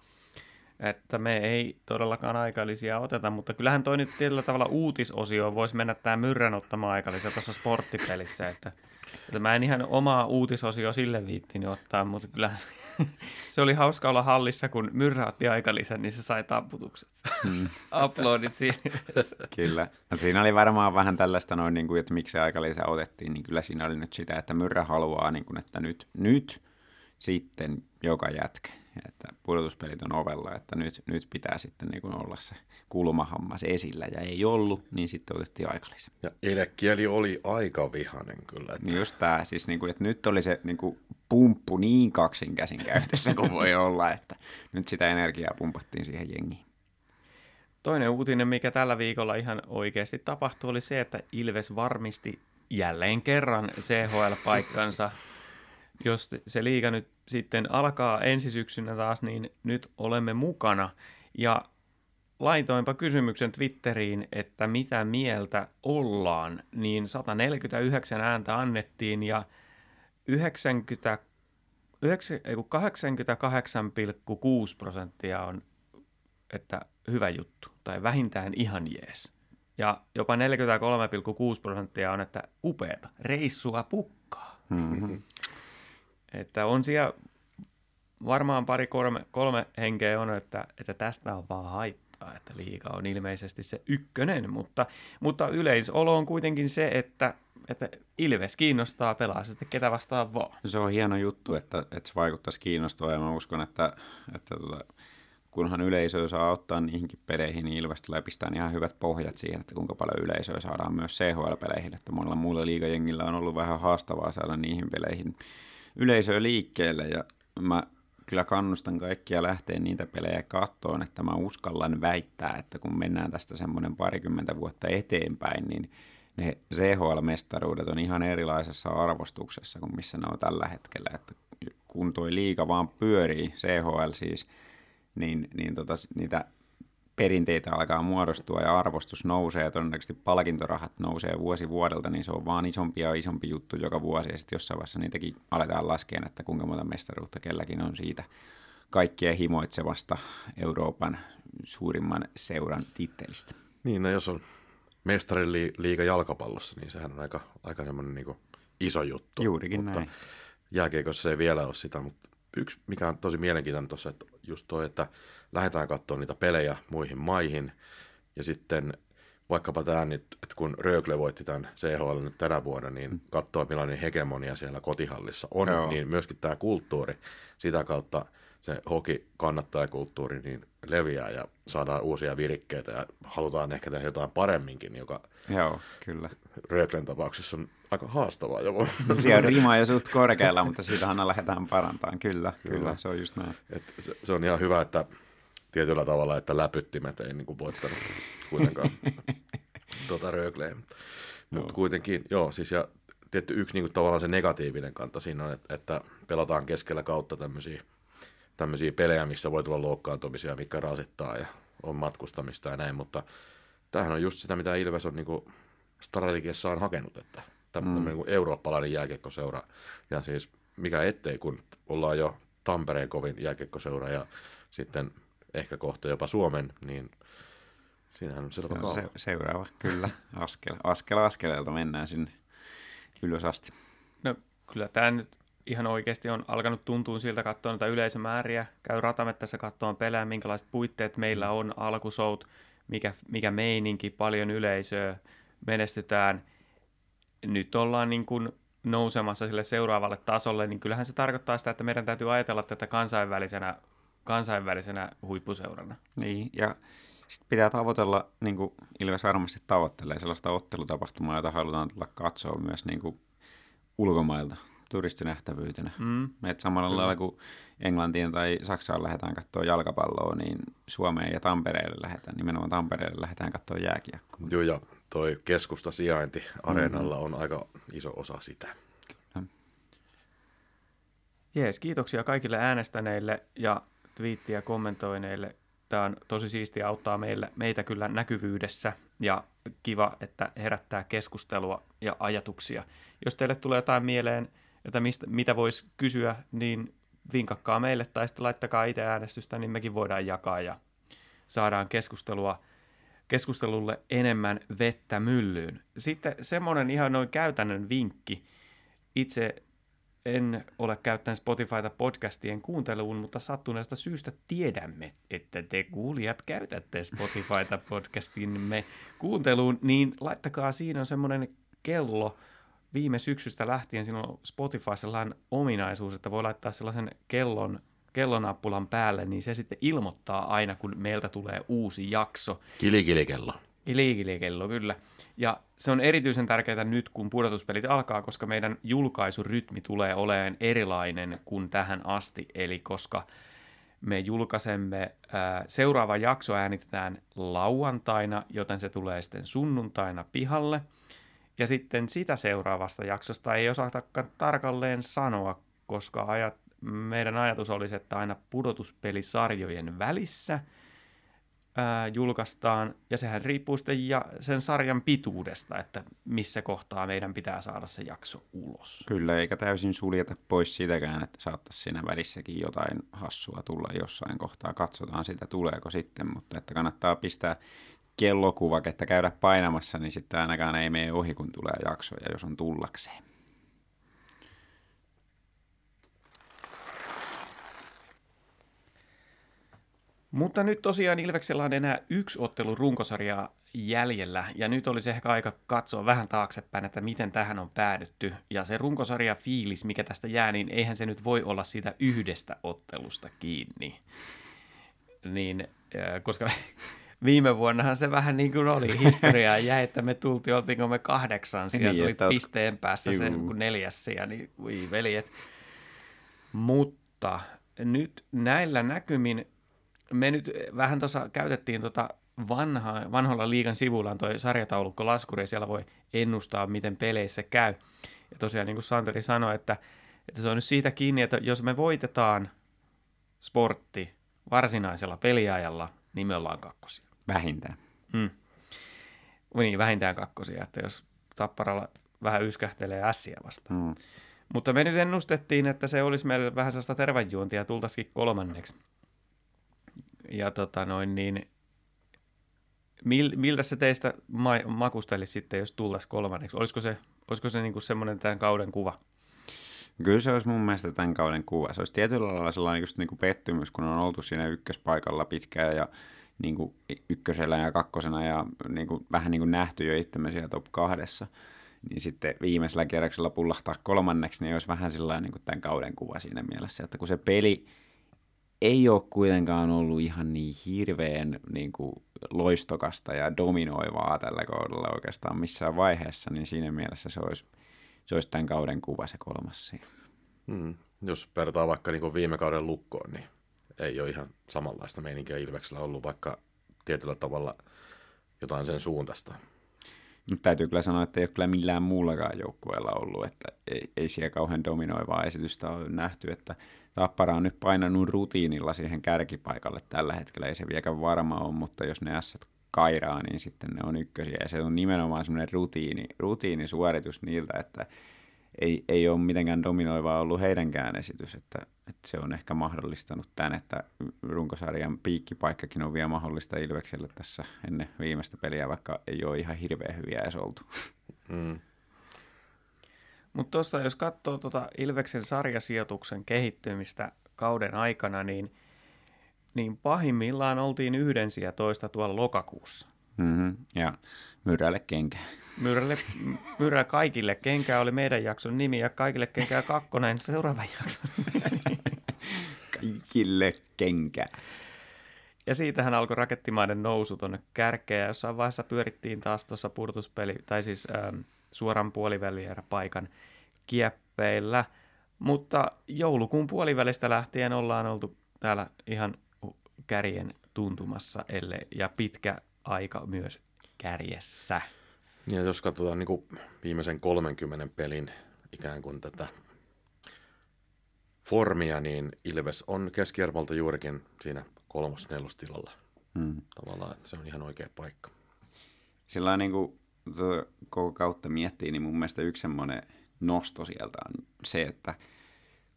Että me ei todellakaan aikallisia oteta, mutta kyllähän toi nyt tietyllä tavalla uutisosio voisi mennä tämä myrrän ottamaan aikallisia tuossa sporttipelissä, että, että mä en ihan omaa uutisosio sille viittin ottaa, mutta kyllähän se, se oli hauska olla hallissa, kun myrrä otti aikalisän, niin se sai taputukset. Mm. Uploadit siihen. kyllä. No, siinä oli varmaan vähän tällaista noin, niin kuin, että miksi se aikalisä otettiin, niin kyllä siinä oli nyt sitä, että myrrä haluaa, niin kuin, että nyt, nyt sitten joka jätkä että pudotuspelit on ovella, että nyt, nyt pitää sitten niin kuin olla se kulmahammas esillä, ja ei ollut, niin sitten otettiin aikalisä. Ja elekieli oli aika vihanen kyllä. Että... Niin just tämä, siis niin kuin, että nyt oli se niin kuin pumppu niin kaksin käsin käytössä kuin voi olla, että nyt sitä energiaa pumpattiin siihen jengiin. Toinen uutinen, mikä tällä viikolla ihan oikeasti tapahtui, oli se, että Ilves varmisti jälleen kerran CHL-paikkansa jos se liiga nyt sitten alkaa ensi syksynä taas, niin nyt olemme mukana. Ja laitoinpa kysymyksen Twitteriin, että mitä mieltä ollaan, niin 149 ääntä annettiin ja 90 9, ei kun 88,6 prosenttia on että hyvä juttu tai vähintään ihan jees. Ja jopa 43,6 prosenttia on, että upeeta, reissua pukkaa. Mm-hmm. Että on siellä varmaan pari kolme, kolme henkeä on, että, että tästä on vaan haittaa, että liika on ilmeisesti se ykkönen, mutta, mutta yleisolo on kuitenkin se, että, että Ilves kiinnostaa pelaa sitten ketä vastaan vaan. Se on hieno juttu, että, että se vaikuttaisi kiinnostavaa ja mä uskon, että, että tuota, kunhan yleisö saa ottaa niihinkin peleihin, niin Ilves tulee pistää ihan hyvät pohjat siihen, että kuinka paljon yleisöä saadaan myös CHL-peleihin. Että monella muulla liigajengillä on ollut vähän haastavaa saada niihin peleihin yleisöä liikkeelle ja mä kyllä kannustan kaikkia lähteä niitä pelejä kattoon, että mä uskallan väittää, että kun mennään tästä semmoinen parikymmentä vuotta eteenpäin, niin ne CHL-mestaruudet on ihan erilaisessa arvostuksessa kuin missä ne on tällä hetkellä. Että kun toi liiga vaan pyörii, CHL siis, niin, niin tota, niitä perinteitä alkaa muodostua ja arvostus nousee ja todennäköisesti palkintorahat nousee vuosi vuodelta, niin se on vaan isompi ja isompi juttu joka vuosi ja sitten jossain vaiheessa niitäkin aletaan laskea, että kuinka monta mestaruutta kelläkin on siitä kaikkea himoitsevasta Euroopan suurimman seuran tittelistä. Niin, no jos on mestarin li- liiga jalkapallossa, niin sehän on aika, aika semmoinen niin iso juttu. Juurikin mutta näin. Jääkiekossa se ei vielä ole sitä, mutta yksi, mikä on tosi mielenkiintoinen tuossa, että just toi, että lähdetään katsomaan niitä pelejä muihin maihin, ja sitten vaikkapa tämä nyt, että kun Rögle voitti tämän CHL nyt tänä vuonna, niin katsoa millainen hegemonia siellä kotihallissa on, Joo. niin myöskin tämä kulttuuri, sitä kautta se hoki kannattajakulttuuri niin leviää ja saadaan uusia virikkeitä ja halutaan ehkä tehdä jotain paremminkin, joka Joo, kyllä. Röglen tapauksessa on aika haastavaa jopa. Siellä on rima jo suht korkealla, mutta siitä aina lähdetään parantamaan. Kyllä, kyllä, kyllä, se on just näin. Et se, se, on ihan hyvä, että tietyllä tavalla, että läpyttimet ei niin kuin voittanut kuitenkaan tuota Rögleä. Mutta kuitenkin, joo, siis ja tietty yksi niin kuin tavallaan se negatiivinen kanta siinä on, että, että pelataan keskellä kautta tämmöisiä tämmöisiä pelejä, missä voi tulla loukkaantumisia, mikä rasittaa ja on matkustamista ja näin, mutta tämähän on just sitä, mitä Ilves on niin kuin strategiassaan hakenut, että tämmöinen mm. niin eurooppalainen jääkiekkoseura ja siis mikä ettei, kun ollaan jo Tampereen kovin jääkiekkoseura ja sitten ehkä kohta jopa Suomen, niin siinähän on Se selvä on se, seuraava, kyllä. Askel, askel askeleelta mennään sinne ylös asti. No kyllä tämä nyt ihan oikeasti on alkanut tuntua siltä katsoa noita yleisömääriä. Käy ratamettässä katsomaan pelejä, minkälaiset puitteet meillä on, alkusout, mikä, mikä meininki, paljon yleisöä, menestytään. Nyt ollaan niin kuin nousemassa sille seuraavalle tasolle, niin kyllähän se tarkoittaa sitä, että meidän täytyy ajatella tätä kansainvälisenä, kansainvälisenä huippuseurana. Niin, ja sitten pitää tavoitella, niin kuin Ilves varmasti tavoittelee, sellaista ottelutapahtumaa, jota halutaan tulla katsoa myös niin kuin ulkomailta turistinähtävyytenä. Mm. Et samalla Kyllä. lailla kuin Englantiin tai Saksaan lähdetään katsoa jalkapalloa, niin Suomeen ja Tampereelle lähdetään, nimenomaan Tampereelle lähdetään katsoa jääkiekkoa. Joo, ja toi keskusta sijainti areenalla on aika iso osa sitä. Jees, kiitoksia kaikille äänestäneille ja twiittiä kommentoineille. Tämä on tosi siistiä auttaa meille, meitä kyllä näkyvyydessä ja kiva, että herättää keskustelua ja ajatuksia. Jos teille tulee jotain mieleen, jota mistä, mitä voisi kysyä, niin vinkakkaa meille tai sitten laittakaa itse äänestystä, niin mekin voidaan jakaa ja saadaan keskustelua, keskustelulle enemmän vettä myllyyn. Sitten semmoinen ihan noin käytännön vinkki. Itse en ole käyttänyt Spotifyta podcastien kuunteluun, mutta sattuneesta syystä tiedämme, että te kuulijat käytätte Spotifyta podcastimme kuunteluun, niin laittakaa siinä on semmoinen kello viime syksystä lähtien, siinä on Spotify sellainen ominaisuus, että voi laittaa sellaisen kellon, kellonappulan päälle, niin se sitten ilmoittaa aina, kun meiltä tulee uusi jakso. Kilikilikello. Liikilikello, kyllä. Ja se on erityisen tärkeää nyt, kun pudotuspelit alkaa, koska meidän julkaisurytmi tulee olemaan erilainen kuin tähän asti. Eli koska me julkaisemme, seuraava jakso äänitetään lauantaina, joten se tulee sitten sunnuntaina pihalle. Ja sitten sitä seuraavasta jaksosta ei osatakaan tarkalleen sanoa, koska ajat, meidän ajatus olisi, että aina pudotuspelisarjojen välissä – ää, julkaistaan, ja sehän riippuu sitten ja sen sarjan pituudesta, että missä kohtaa meidän pitää saada se jakso ulos. Kyllä, eikä täysin suljeta pois sitäkään, että saattaisi siinä välissäkin jotain hassua tulla jossain kohtaa. Katsotaan sitä, tuleeko sitten, mutta että kannattaa pistää kellokuvaketta käydä painamassa, niin sitten ainakaan ei mene ohi, kun tulee jaksoja, jos on tullakseen. Mutta nyt tosiaan Ilveksellä on enää yksi ottelu runkosarjaa jäljellä, ja nyt olisi ehkä aika katsoa vähän taaksepäin, että miten tähän on päädytty. Ja se runkosarja fiilis, mikä tästä jää, niin eihän se nyt voi olla siitä yhdestä ottelusta kiinni. Niin, koska viime vuonnahan se vähän niin kuin oli historiaa jäi, että me tultiin, oltiinko me kahdeksan siellä, niin, se oli pisteen päässä juu. se neljäs sija, niin voi veljet. Mutta nyt näillä näkymin me nyt vähän tuossa käytettiin tota vanha, vanhoilla liigan sivuilla on toi sarjataulukko laskuri ja siellä voi ennustaa, miten peleissä käy. Ja tosiaan niin kuin Santeri sanoi, että, että se on nyt siitä kiinni, että jos me voitetaan sportti varsinaisella peliajalla, niin me ollaan kakkosia. Vähintään. Hmm. Niin, vähintään kakkosia, että jos Tapparalla vähän yskähtelee ässiä vastaan. Hmm. Mutta me nyt ennustettiin, että se olisi meille vähän sellaista tervejuontia ja tultaisikin kolmanneksi ja tota noin, niin mil, miltä se teistä ma- makusteli sitten, jos tullaisi kolmanneksi? Olisiko se, olisiko se niinku semmoinen tämän kauden kuva? Kyllä se olisi mun mielestä tämän kauden kuva. Se olisi tietyllä lailla sellainen just niin kuin pettymys, kun on oltu siinä ykköspaikalla pitkään ja niin kuin ykkösellä ja kakkosena ja niin kuin, vähän niin kuin nähty jo itsemme siellä top kahdessa. Niin sitten viimeisellä kierroksella pullahtaa kolmanneksi, niin olisi vähän sellainen niin kuin tämän kauden kuva siinä mielessä, että kun se peli ei ole kuitenkaan ollut ihan niin hirveän niin kuin, loistokasta ja dominoivaa tällä kaudella oikeastaan missään vaiheessa, niin siinä mielessä se olisi, se olisi tämän kauden kuva se kolmas siinä. Mm. Jos vertaa vaikka niin viime kauden lukkoon, niin ei ole ihan samanlaista meininkiä Ilveksellä ollut, vaikka tietyllä tavalla jotain sen suuntaista. Mutta täytyy kyllä sanoa, että ei ole kyllä millään muullakaan joukkueella ollut, että ei, ei siellä kauhean dominoivaa esitystä ole nähty, että Tappara on nyt painanut rutiinilla siihen kärkipaikalle tällä hetkellä, ei se vieläkään varma ole, mutta jos ne ässät kairaa, niin sitten ne on ykkösiä. Ja se on nimenomaan semmoinen rutiini, rutiinisuoritus niiltä, että ei, ei ole mitenkään dominoivaa ollut heidänkään esitys, että, että se on ehkä mahdollistanut tämän, että runkosarjan piikkipaikkakin on vielä mahdollista Ilvekselle tässä ennen viimeistä peliä, vaikka ei ole ihan hirveän hyviä edes oltu. Mm. Mutta tuossa jos katsoo tuota Ilveksen sarjasijoituksen kehittymistä kauden aikana, niin, niin pahimmillaan oltiin yhden toista tuolla lokakuussa. Mm-hmm. Ja Myrälle kenkä. Myrälle, myrä kaikille kenkä oli meidän jakson nimi ja kaikille kenkää kakkonen seuraava jakso. kaikille kenkä. Ja siitähän alkoi rakettimaiden nousu tuonne kärkeen ja jossain vaiheessa pyörittiin taas tuossa purtuspeli, tai siis ähm, suoran puolivälierä paikan kieppeillä. Mutta joulukuun puolivälistä lähtien ollaan oltu täällä ihan kärjen tuntumassa, ellei, ja pitkä aika myös kärjessä. Ja jos katsotaan niin kuin viimeisen 30 pelin ikään kuin tätä formia, niin Ilves on keskiarvolta juurikin siinä kolmos-nelostilalla. Hmm. Tavallaan, että se on ihan oikea paikka. Sillä niin kuin koko kautta miettii, niin mun mielestä yksi semmoinen nosto sieltä on se, että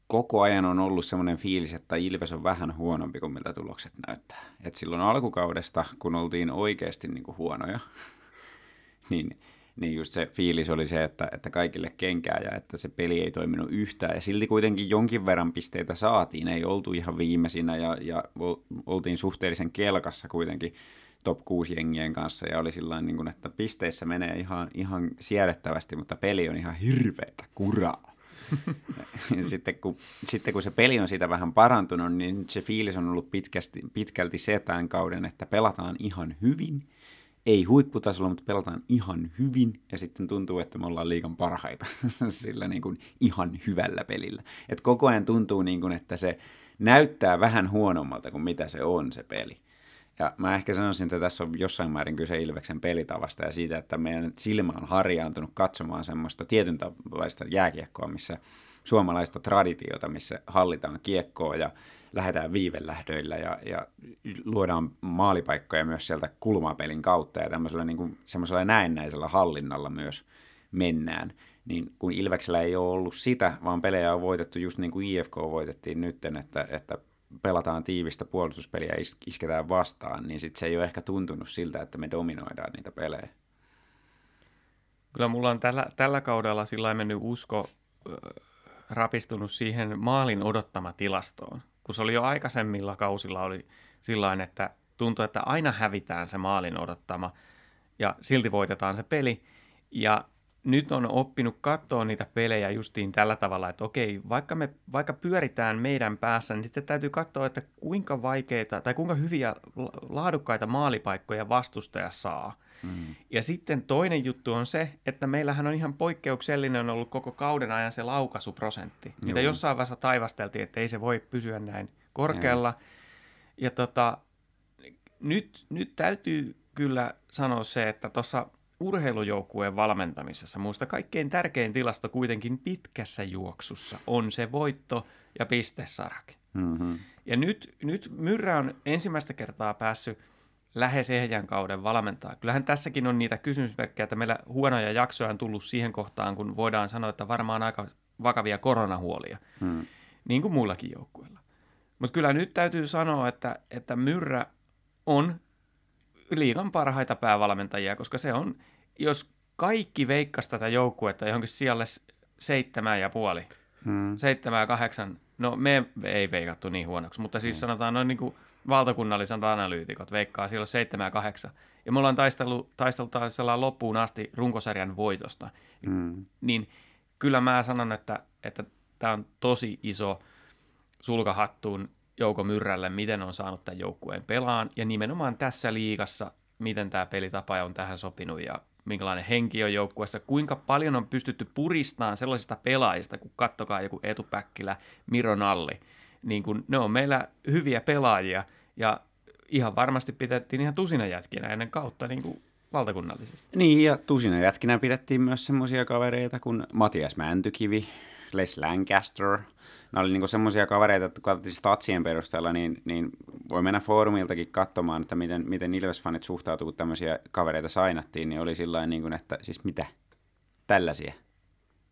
koko ajan on ollut semmoinen fiilis, että Ilves on vähän huonompi kuin miltä tulokset näyttää. Et silloin alkukaudesta, kun oltiin oikeasti niin kuin huonoja, niin, niin just se fiilis oli se, että, että kaikille kenkää ja että se peli ei toiminut yhtään. Ja silti kuitenkin jonkin verran pisteitä saatiin, ei oltu ihan viimeisinä ja, ja oltiin suhteellisen kelkassa kuitenkin top 6 jengien kanssa ja oli sillä niin kuin, että pisteissä menee ihan, ihan siedettävästi, mutta peli on ihan hirveätä kuraa. sitten, kun, sitten kun se peli on siitä vähän parantunut, niin se fiilis on ollut pitkästi, pitkälti se tämän kauden, että pelataan ihan hyvin. Ei huipputasolla, mutta pelataan ihan hyvin. Ja sitten tuntuu, että me ollaan liikan parhaita sillä niin kuin ihan hyvällä pelillä. Et koko ajan tuntuu, niin kuin, että se näyttää vähän huonommalta kuin mitä se on se peli. Ja mä ehkä sanoisin, että tässä on jossain määrin kyse Ilveksen pelitavasta ja siitä, että meidän silmä on harjaantunut katsomaan semmoista tietyn jääkiekkoa, missä suomalaista traditiota, missä hallitaan kiekkoa ja lähdetään viivelähdöillä ja, ja luodaan maalipaikkoja myös sieltä kulmapelin kautta ja tämmöisellä niin kuin, semmoisella näennäisellä hallinnalla myös mennään. Niin kun Ilveksellä ei ole ollut sitä, vaan pelejä on voitettu just niin kuin IFK voitettiin nytten, että, että pelataan tiivistä puolustuspeliä ja isketään vastaan, niin sitten se ei ole ehkä tuntunut siltä, että me dominoidaan niitä pelejä. Kyllä mulla on tällä, tällä kaudella sillä mennyt usko äh, rapistunut siihen maalin odottama tilastoon. Kun se oli jo aikaisemmilla kausilla oli sillä että tuntui, että aina hävitään se maalin odottama ja silti voitetaan se peli. Ja nyt on oppinut katsoa niitä pelejä justiin tällä tavalla, että okei, vaikka me vaikka pyöritään meidän päässä, niin sitten täytyy katsoa, että kuinka vaikeita tai kuinka hyviä laadukkaita maalipaikkoja vastustaja saa. Mm. Ja sitten toinen juttu on se, että meillähän on ihan poikkeuksellinen ollut koko kauden ajan se laukaisuprosentti, Joo. mitä jossain vaiheessa taivasteltiin, että ei se voi pysyä näin korkealla. Joo. Ja tota, nyt, nyt täytyy kyllä sanoa se, että tuossa urheilujoukkueen valmentamisessa muista kaikkein tärkein tilasto kuitenkin pitkässä juoksussa on se voitto ja pistesarake. Mm-hmm. Ja nyt, nyt Myrrä on ensimmäistä kertaa päässyt lähes ehjän kauden valmentaa. Kyllähän tässäkin on niitä kysymysmerkkejä, että meillä huonoja jaksoja on tullut siihen kohtaan, kun voidaan sanoa, että varmaan aika vakavia koronahuolia, mm. niin kuin muillakin joukkueilla. Mutta kyllä nyt täytyy sanoa, että, että Myrrä on liigan parhaita päävalmentajia, koska se on, jos kaikki veikkas tätä joukkuetta johonkin sijalle seitsemän ja puoli, hmm. seitsemän ja kahdeksan, no me ei veikattu niin huonoksi, mutta siis hmm. sanotaan noin niin kuin valtakunnalliset analyytikot veikkaa silloin seitsemän ja kahdeksan. Ja me ollaan taistellut, taistellut loppuun asti runkosarjan voitosta. Hmm. Niin kyllä mä sanon, että, että tämä on tosi iso sulkahattuun Jouko Myrrälle, miten on saanut tämän joukkueen pelaan, ja nimenomaan tässä liigassa, miten tämä pelitapa on tähän sopinut, ja minkälainen henki on joukkueessa, kuinka paljon on pystytty puristamaan sellaisista pelaajista, kun kattokaa joku Eetu Päkkilä, Miro Nalli, niin kun ne on meillä hyviä pelaajia, ja ihan varmasti pidettiin ihan tusina jätkinä ennen kautta niin kuin valtakunnallisesti. Niin, ja tusina jätkinä pidettiin myös semmoisia kavereita kuin Matias Mäntykivi, Les Lancaster – nämä oli niinku semmoisia kavereita, että katsottiin statsien perusteella, niin, niin voi mennä foorumiltakin katsomaan, että miten, miten Ilves-fanit suhtautuu, kun tämmöisiä kavereita sainattiin, niin oli sillä niin että siis mitä, tällaisia.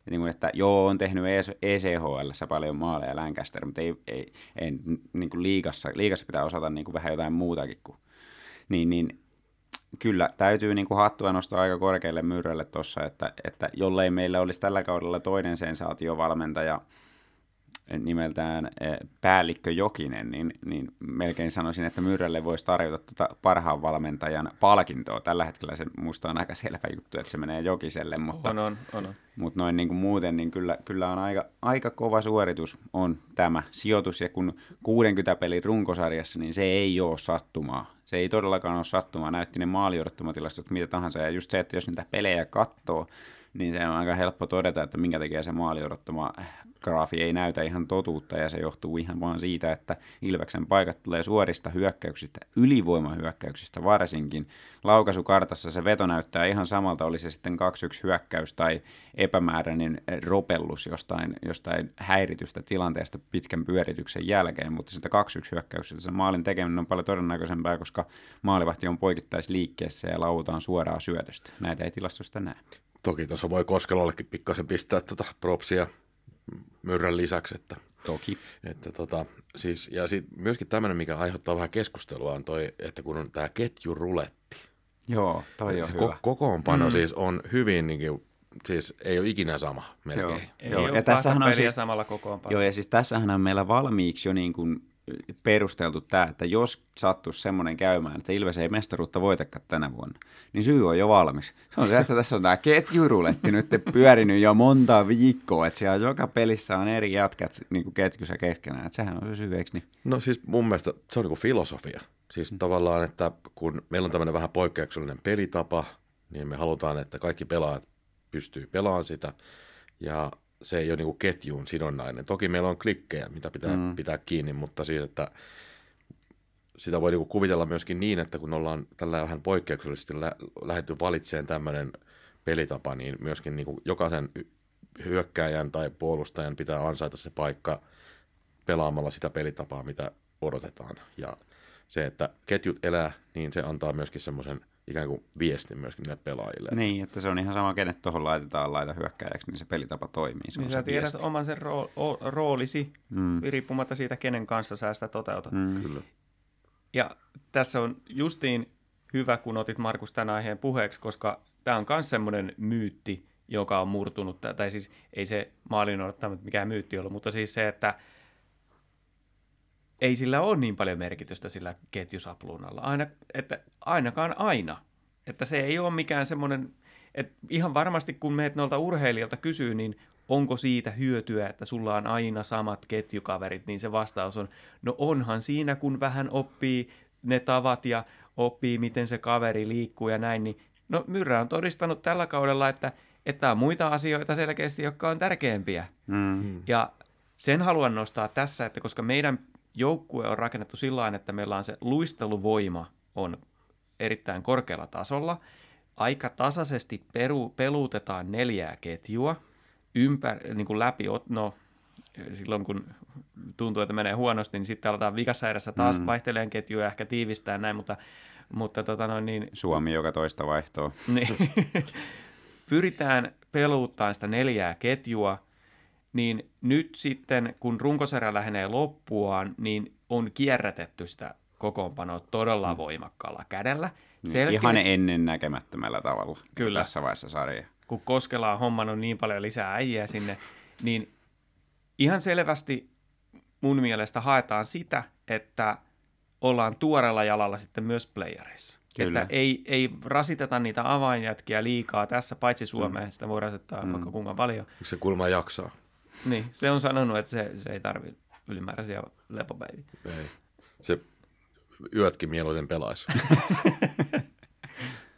Ja niin kuin, että joo, on tehnyt ECHL e paljon maaleja Lancaster, mutta ei, ei, ei niin kuin liigassa, liigassa pitää osata niin kuin vähän jotain muutakin. Kuin, niin, niin kyllä täytyy niin kuin hattua nostaa aika korkealle myyrälle tuossa, että, että jollei meillä olisi tällä kaudella toinen sensaatiovalmentaja – nimeltään eh, Päällikkö Jokinen, niin, niin melkein sanoisin, että Myrrälle voisi tarjota tuota parhaan valmentajan palkintoa. Tällä hetkellä se musta on aika selvä juttu, että se menee Jokiselle, mutta, on, on, on. mutta noin niin kuin muuten, niin kyllä, kyllä on aika, aika kova suoritus on tämä sijoitus, ja kun 60 pelin runkosarjassa, niin se ei ole sattumaa. Se ei todellakaan ole sattumaa, näytti ne maaliodottomatilastot mitä tahansa, ja just se, että jos niitä pelejä katsoo, niin se on aika helppo todeta, että minkä takia se maali odottama graafi ei näytä ihan totuutta ja se johtuu ihan vaan siitä, että Ilveksen paikat tulee suorista hyökkäyksistä, ylivoimahyökkäyksistä varsinkin. Laukaisukartassa se veto näyttää ihan samalta, oli se sitten 2-1 hyökkäys tai epämääräinen ropellus jostain, jostain häiritystä tilanteesta pitkän pyörityksen jälkeen, mutta sitä 2-1 hyökkäyksestä se maalin tekeminen on paljon todennäköisempää, koska maalivahti on poikittaisliikkeessä ja lautaan suoraa syötöstä. Näitä ei tilastosta näe. Toki tuossa voi Koskelollekin pikkasen pistää tuota propsia myrrän lisäksi. Että, Toki. Että tota, siis, ja sit myöskin tämmöinen, mikä aiheuttaa vähän keskustelua, on toi, että kun on tämä ketjuruletti. Joo, toi on siis hyvä. Kokoonpano mm. siis on hyvin niin kuin, siis ei ole ikinä sama melkein. Joo, ei Joo. ja tässähän on siis, samalla kokoonpano. Joo, ja siis tässähän on meillä valmiiksi jo niin kuin perusteltu tämä, että jos sattuisi semmoinen käymään, että Ilves ei mestaruutta voitakaan tänä vuonna, niin syy on jo valmis. Se on se, että tässä on tämä ketjuruletti nyt pyörinyt jo monta viikkoa, että siellä joka pelissä on eri jätkät niin kuin ketjussa keskenään, että sehän on se syy, eikö niin? No siis mun mielestä se on niin kuin filosofia. Siis mm. tavallaan, että kun meillä on tämmöinen vähän poikkeuksellinen pelitapa, niin me halutaan, että kaikki pelaajat pystyy pelaamaan sitä, ja se ei ole niin ketjuun sidonnainen. Toki meillä on klikkejä, mitä pitää mm. pitää kiinni, mutta siitä, että sitä voi niin kuvitella myöskin niin, että kun ollaan tällä vähän poikkeuksellisesti lä- lähdetty valitsemaan tämmöinen pelitapa, niin myöskin niin kuin jokaisen hyökkääjän tai puolustajan pitää ansaita se paikka pelaamalla sitä pelitapaa, mitä odotetaan. Ja se, että ketjut elää, niin se antaa myöskin semmoisen ikään kuin viestin myöskin niille pelaajille. Niin, että se on ihan sama, kenet tuohon laitetaan laita hyökkäjäksi, niin se pelitapa toimii. Se niin sä se tiedät viesti. oman sen roo- o- roolisi, Mm. riippumatta siitä, kenen kanssa sä sitä toteutat. Mm. Kyllä. Ja tässä on justiin hyvä, kun otit Markus tämän aiheen puheeksi, koska tämä on myös semmoinen myytti, joka on murtunut, tai siis ei se maalin odottamatta mikään myytti ollut, mutta siis se, että ei sillä ole niin paljon merkitystä sillä ketjusapluunalla, aina, että ainakaan aina. Että se ei ole mikään semmoinen, että ihan varmasti kun meet noilta urheilijalta kysyy, niin onko siitä hyötyä, että sulla on aina samat ketjukaverit, niin se vastaus on, no onhan siinä, kun vähän oppii ne tavat ja oppii, miten se kaveri liikkuu ja näin, niin no Myrrä on todistanut tällä kaudella, että, että on muita asioita selkeästi, jotka on tärkeämpiä. Mm. Ja sen haluan nostaa tässä, että koska meidän joukkue on rakennettu sillä tavalla, että meillä on se luisteluvoima on erittäin korkealla tasolla, aika tasaisesti peru, peluutetaan neljää ketjua, ympär, niin kuin läpi, no silloin kun tuntuu, että menee huonosti, niin sitten aletaan vikassa taas Mm. mm. vaihteleen ketjuja, ehkä tiivistää näin, mutta, mutta tota noin, niin, Suomi joka toista vaihtoa. niin, pyritään peluuttaan sitä neljää ketjua, niin nyt sitten, kun runkosarja lähenee loppuaan, niin on kierrätetty sitä kokoonpanoa todella Mm. voimakkaalla kädellä. Niin, Ihan ennen näkemättömällä tavalla Kyllä. tässä vaiheessa sarjaa. kun Koskela on hommannut niin paljon lisää äijää sinne, niin ihan selvästi mun mielestä haetaan sitä, että ollaan tuorella jalalla sitten myös playereissa. Kyllä. Että ei, ei rasiteta niitä avainjätkiä liikaa tässä, paitsi Suomeen, mm. sitä voi rasittaa Mm. mm. vaikka kuinka paljon. Se kulma jaksaa. Niin, se on sanonut, että se, se ei tarvi ylimääräisiä lepopäiviä. Ei. Se yötkin mieluiten pelaisi.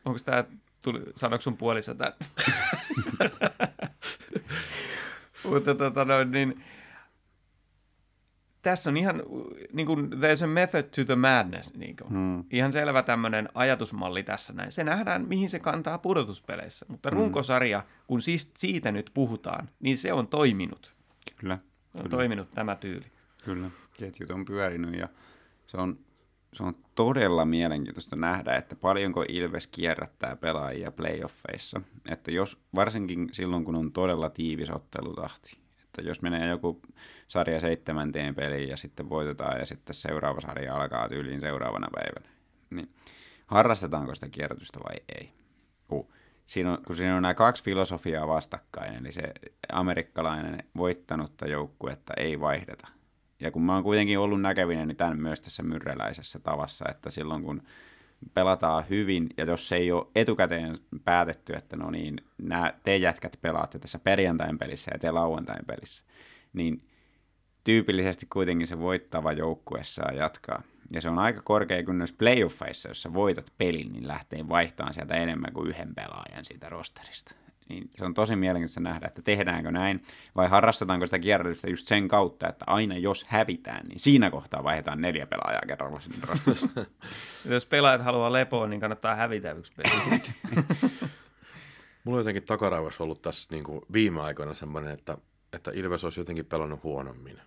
Onko tämä, tuli, sanoiko sun puolissa tämän? Mutta tota noin, niin tässä on ihan, niin kuin, there's a method to the madness, niin kuin. Mm. Ihan selvä tämmöinen ajatusmalli tässä näin. Se nähdään, mihin se kantaa pudotuspeleissä. Mutta runkosarja, kun siis siitä nyt puhutaan, niin se on toiminut. Kyllä, On Kyllä. toiminut tämä tyyli. kyllä. Ketjut on pyörinyt ja se on, se on todella mielenkiintoista nähdä, että paljonko Ilves kierrättää pelaajia playoffeissa. Että jos, varsinkin silloin, kun on todella tiivis ottelutahti. Että jos menee joku sarja seitsemänteen peliin ja sitten voitetaan ja sitten seuraava sarja alkaa tyyliin seuraavana päivänä, niin harrastetaanko sitä kierrätystä vai ei? Kun siinä on, kun siinä on nämä kaksi filosofiaa vastakkain, eli se amerikkalainen voittanutta joukkuetta ei vaihdeta. Ja kun mä oon kuitenkin ollut näkevinäni tämän myös tässä myrreläisessä tavassa, että silloin kun pelataan hyvin, ja jos se ei ole etukäteen päätetty, että no niin, nämä te jätkät pelaatte tässä perjantain pelissä ja te lauantain pelissä, niin tyypillisesti kuitenkin se voittava joukkue saa jatkaa. Ja se on aika korkea kynnys playoffeissa, jos sä voitat pelin, niin lähtee vaihtamaan sieltä enemmän kuin yhden pelaajan siitä rosterista. Niin se on tosi mielenkiintoista nähdä, että tehdäänkö näin, vai harrastetaanko sitä kierrätystä just sen kautta, että aina jos hävitään, niin siinä kohtaa vaihdetaan neljä pelaajaa kerralla sinne rosterissa. Jos pelaajat haluaa lepoa, niin kannattaa hävitä yksi peli. Mulla on jotenkin takaraivossa ollut tässä niin kuin viime aikoina semmoinen, että, että Ilves olisi jotenkin pelannut huonommin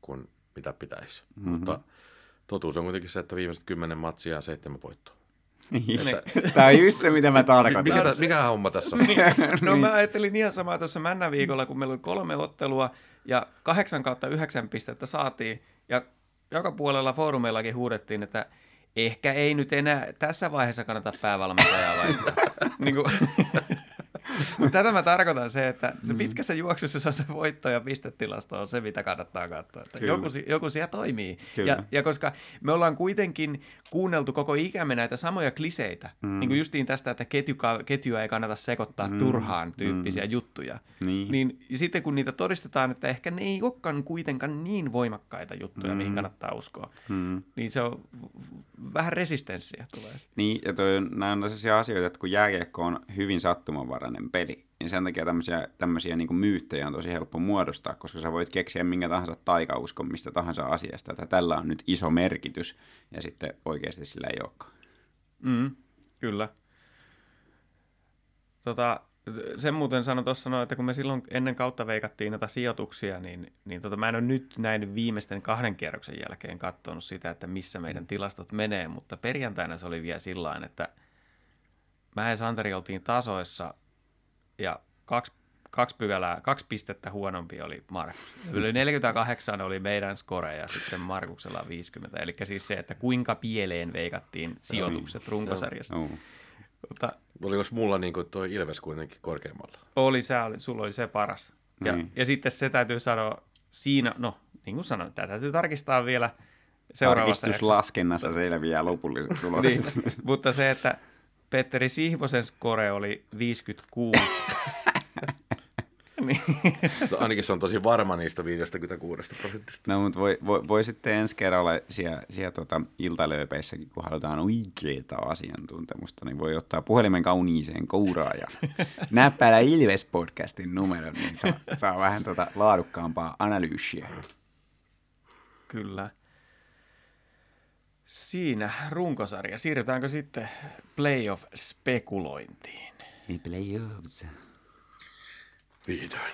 kuin mitä pitäisi. Mhm. Mm-hmm. Mutta totuus on kuitenkin se, että viimeiset kymmenen matsia ja seitsemän voittoa. Tämä on just se, mitä mä tarkoitin. Mikä, tä, mikä homma tässä on? No mä ajattelin ihan samaa tuossa männä viikolla, kun meillä oli kolme ottelua ja kahdeksan kautta yhdeksän pistettä saatiin. Ja joka puolella foorumeillakin huudettiin, että ehkä ei nyt enää tässä vaiheessa kannata päävalmentajaa vaihtaa. niin kuin, Mutta tätä mä tarkoitan se, että se pitkässä juoksussa se on se voitto ja pistetilasto on se, mitä kannattaa katsoa. Että joku, joku siellä toimii. Kyllä. Ja, ja koska me ollaan kuitenkin kuunneltu koko ikämme näitä samoja kliseitä, mm. niin kuin justiin tästä, että ketjuka, ketjua ei kannata sekoittaa mm. turhaan tyyppisiä mm. juttuja, Niin. niin ja sitten kun niitä todistetaan, että ehkä ne ei olekaan kuitenkaan niin voimakkaita juttuja, mm. mihin kannattaa uskoa, Mm. niin se on vähän resistenssiä tulee. Niin, ja toi, on- nämä on sellaisia asioita, että kun jääkiekko on hyvin sattumanvarainen peli, niin sen takia tämmöisiä, tämmöisiä niin myyttejä on tosi helppo muodostaa, koska sä voit keksiä minkä tahansa taikauskon mistä tahansa asiasta, että tällä on nyt iso merkitys, ja sitten oikeasti sillä ei olekaan. Mm, kyllä. Tota, sen muuten sanon tuossa, no, että kun me silloin ennen kautta veikattiin noita sijoituksia, niin, niin tota, mä en ole nyt näin viimeisten kahden kierroksen jälkeen katsonut sitä, että missä meidän tilastot menee, mutta perjantaina se oli vielä sillä että mä ja Santeri oltiin tasoissa ja kaksi, kaksi pykälää, kaksi pistettä huonompi oli Markus. Yli 48 oli meidän skore ja sitten Markuksella 50. Eli siis se, että kuinka pieleen veikattiin sijoitukset runkosarjassa. Joo. Mutta Oliko mulla niin kuin toi Ilves kuitenkin korkeammalla? oli, se oli, sulla oli se paras. Ja, Niin. ja sitten se täytyy sanoa siinä, no niin kuin sanoin, tämä täytyy tarkistaa vielä seuraavassa. Tarkistuslaskennassa selviää lopulliset tulokset. Niin, mutta se, että Petteri Sihvosen skore oli 56. niin, No, ainakin se on tosi varma niistä 56 prosentista. No, mutta voi, voi, voi sitten ensi kerralla siellä, siellä tota iltalööpeissäkin, kun halutaan oikeaa asiantuntemusta, niin voi ottaa puhelimen kauniiseen kouraan ja näppäillä Ilves-podcastin numeron, niin saa, saa vähän tota laadukkaampaa analyysiä. kyllä. Siinä runkosarja. Siirrytäänkö sitten playoff-spekulointiin? Ei playoffs. Vihdoin.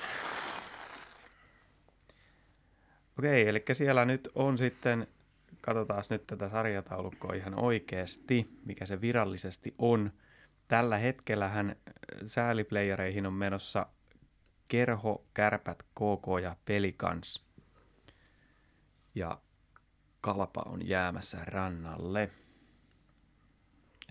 Okei, eli siellä nyt on sitten, katsotaan nyt tätä sarjataulukkoa ihan oikeasti, mikä se virallisesti on. Tällä hetkellähän sääliplayereihin on menossa Kerho, Kärpät, KK ja Pelikans. Ja Kalpa on jäämässä rannalle.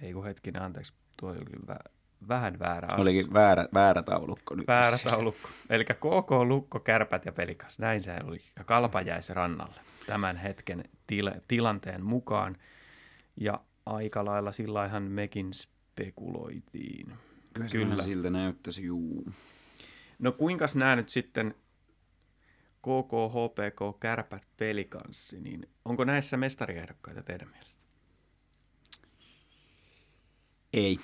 Ei kun hetkinen, anteeksi, tuo oli vä- vähän väärä asia. Olikin väärä, väärä taulukko nyt. Väärä taulukko. Eli KK, Lukko, Kärpät ja Pelikas. Näin se oli. Ja Kalpa jäisi rannalle tämän hetken tila- tilanteen mukaan. Ja aika lailla sillä ihan mekin spekuloitiin. Kyllä, Kyllä. siltä näyttäisi, juu. No kuinkas nämä nyt sitten KK, HPK, Kärpät, Pelikanssi, niin onko näissä mestariehdokkaita teidän mielestä? Ei.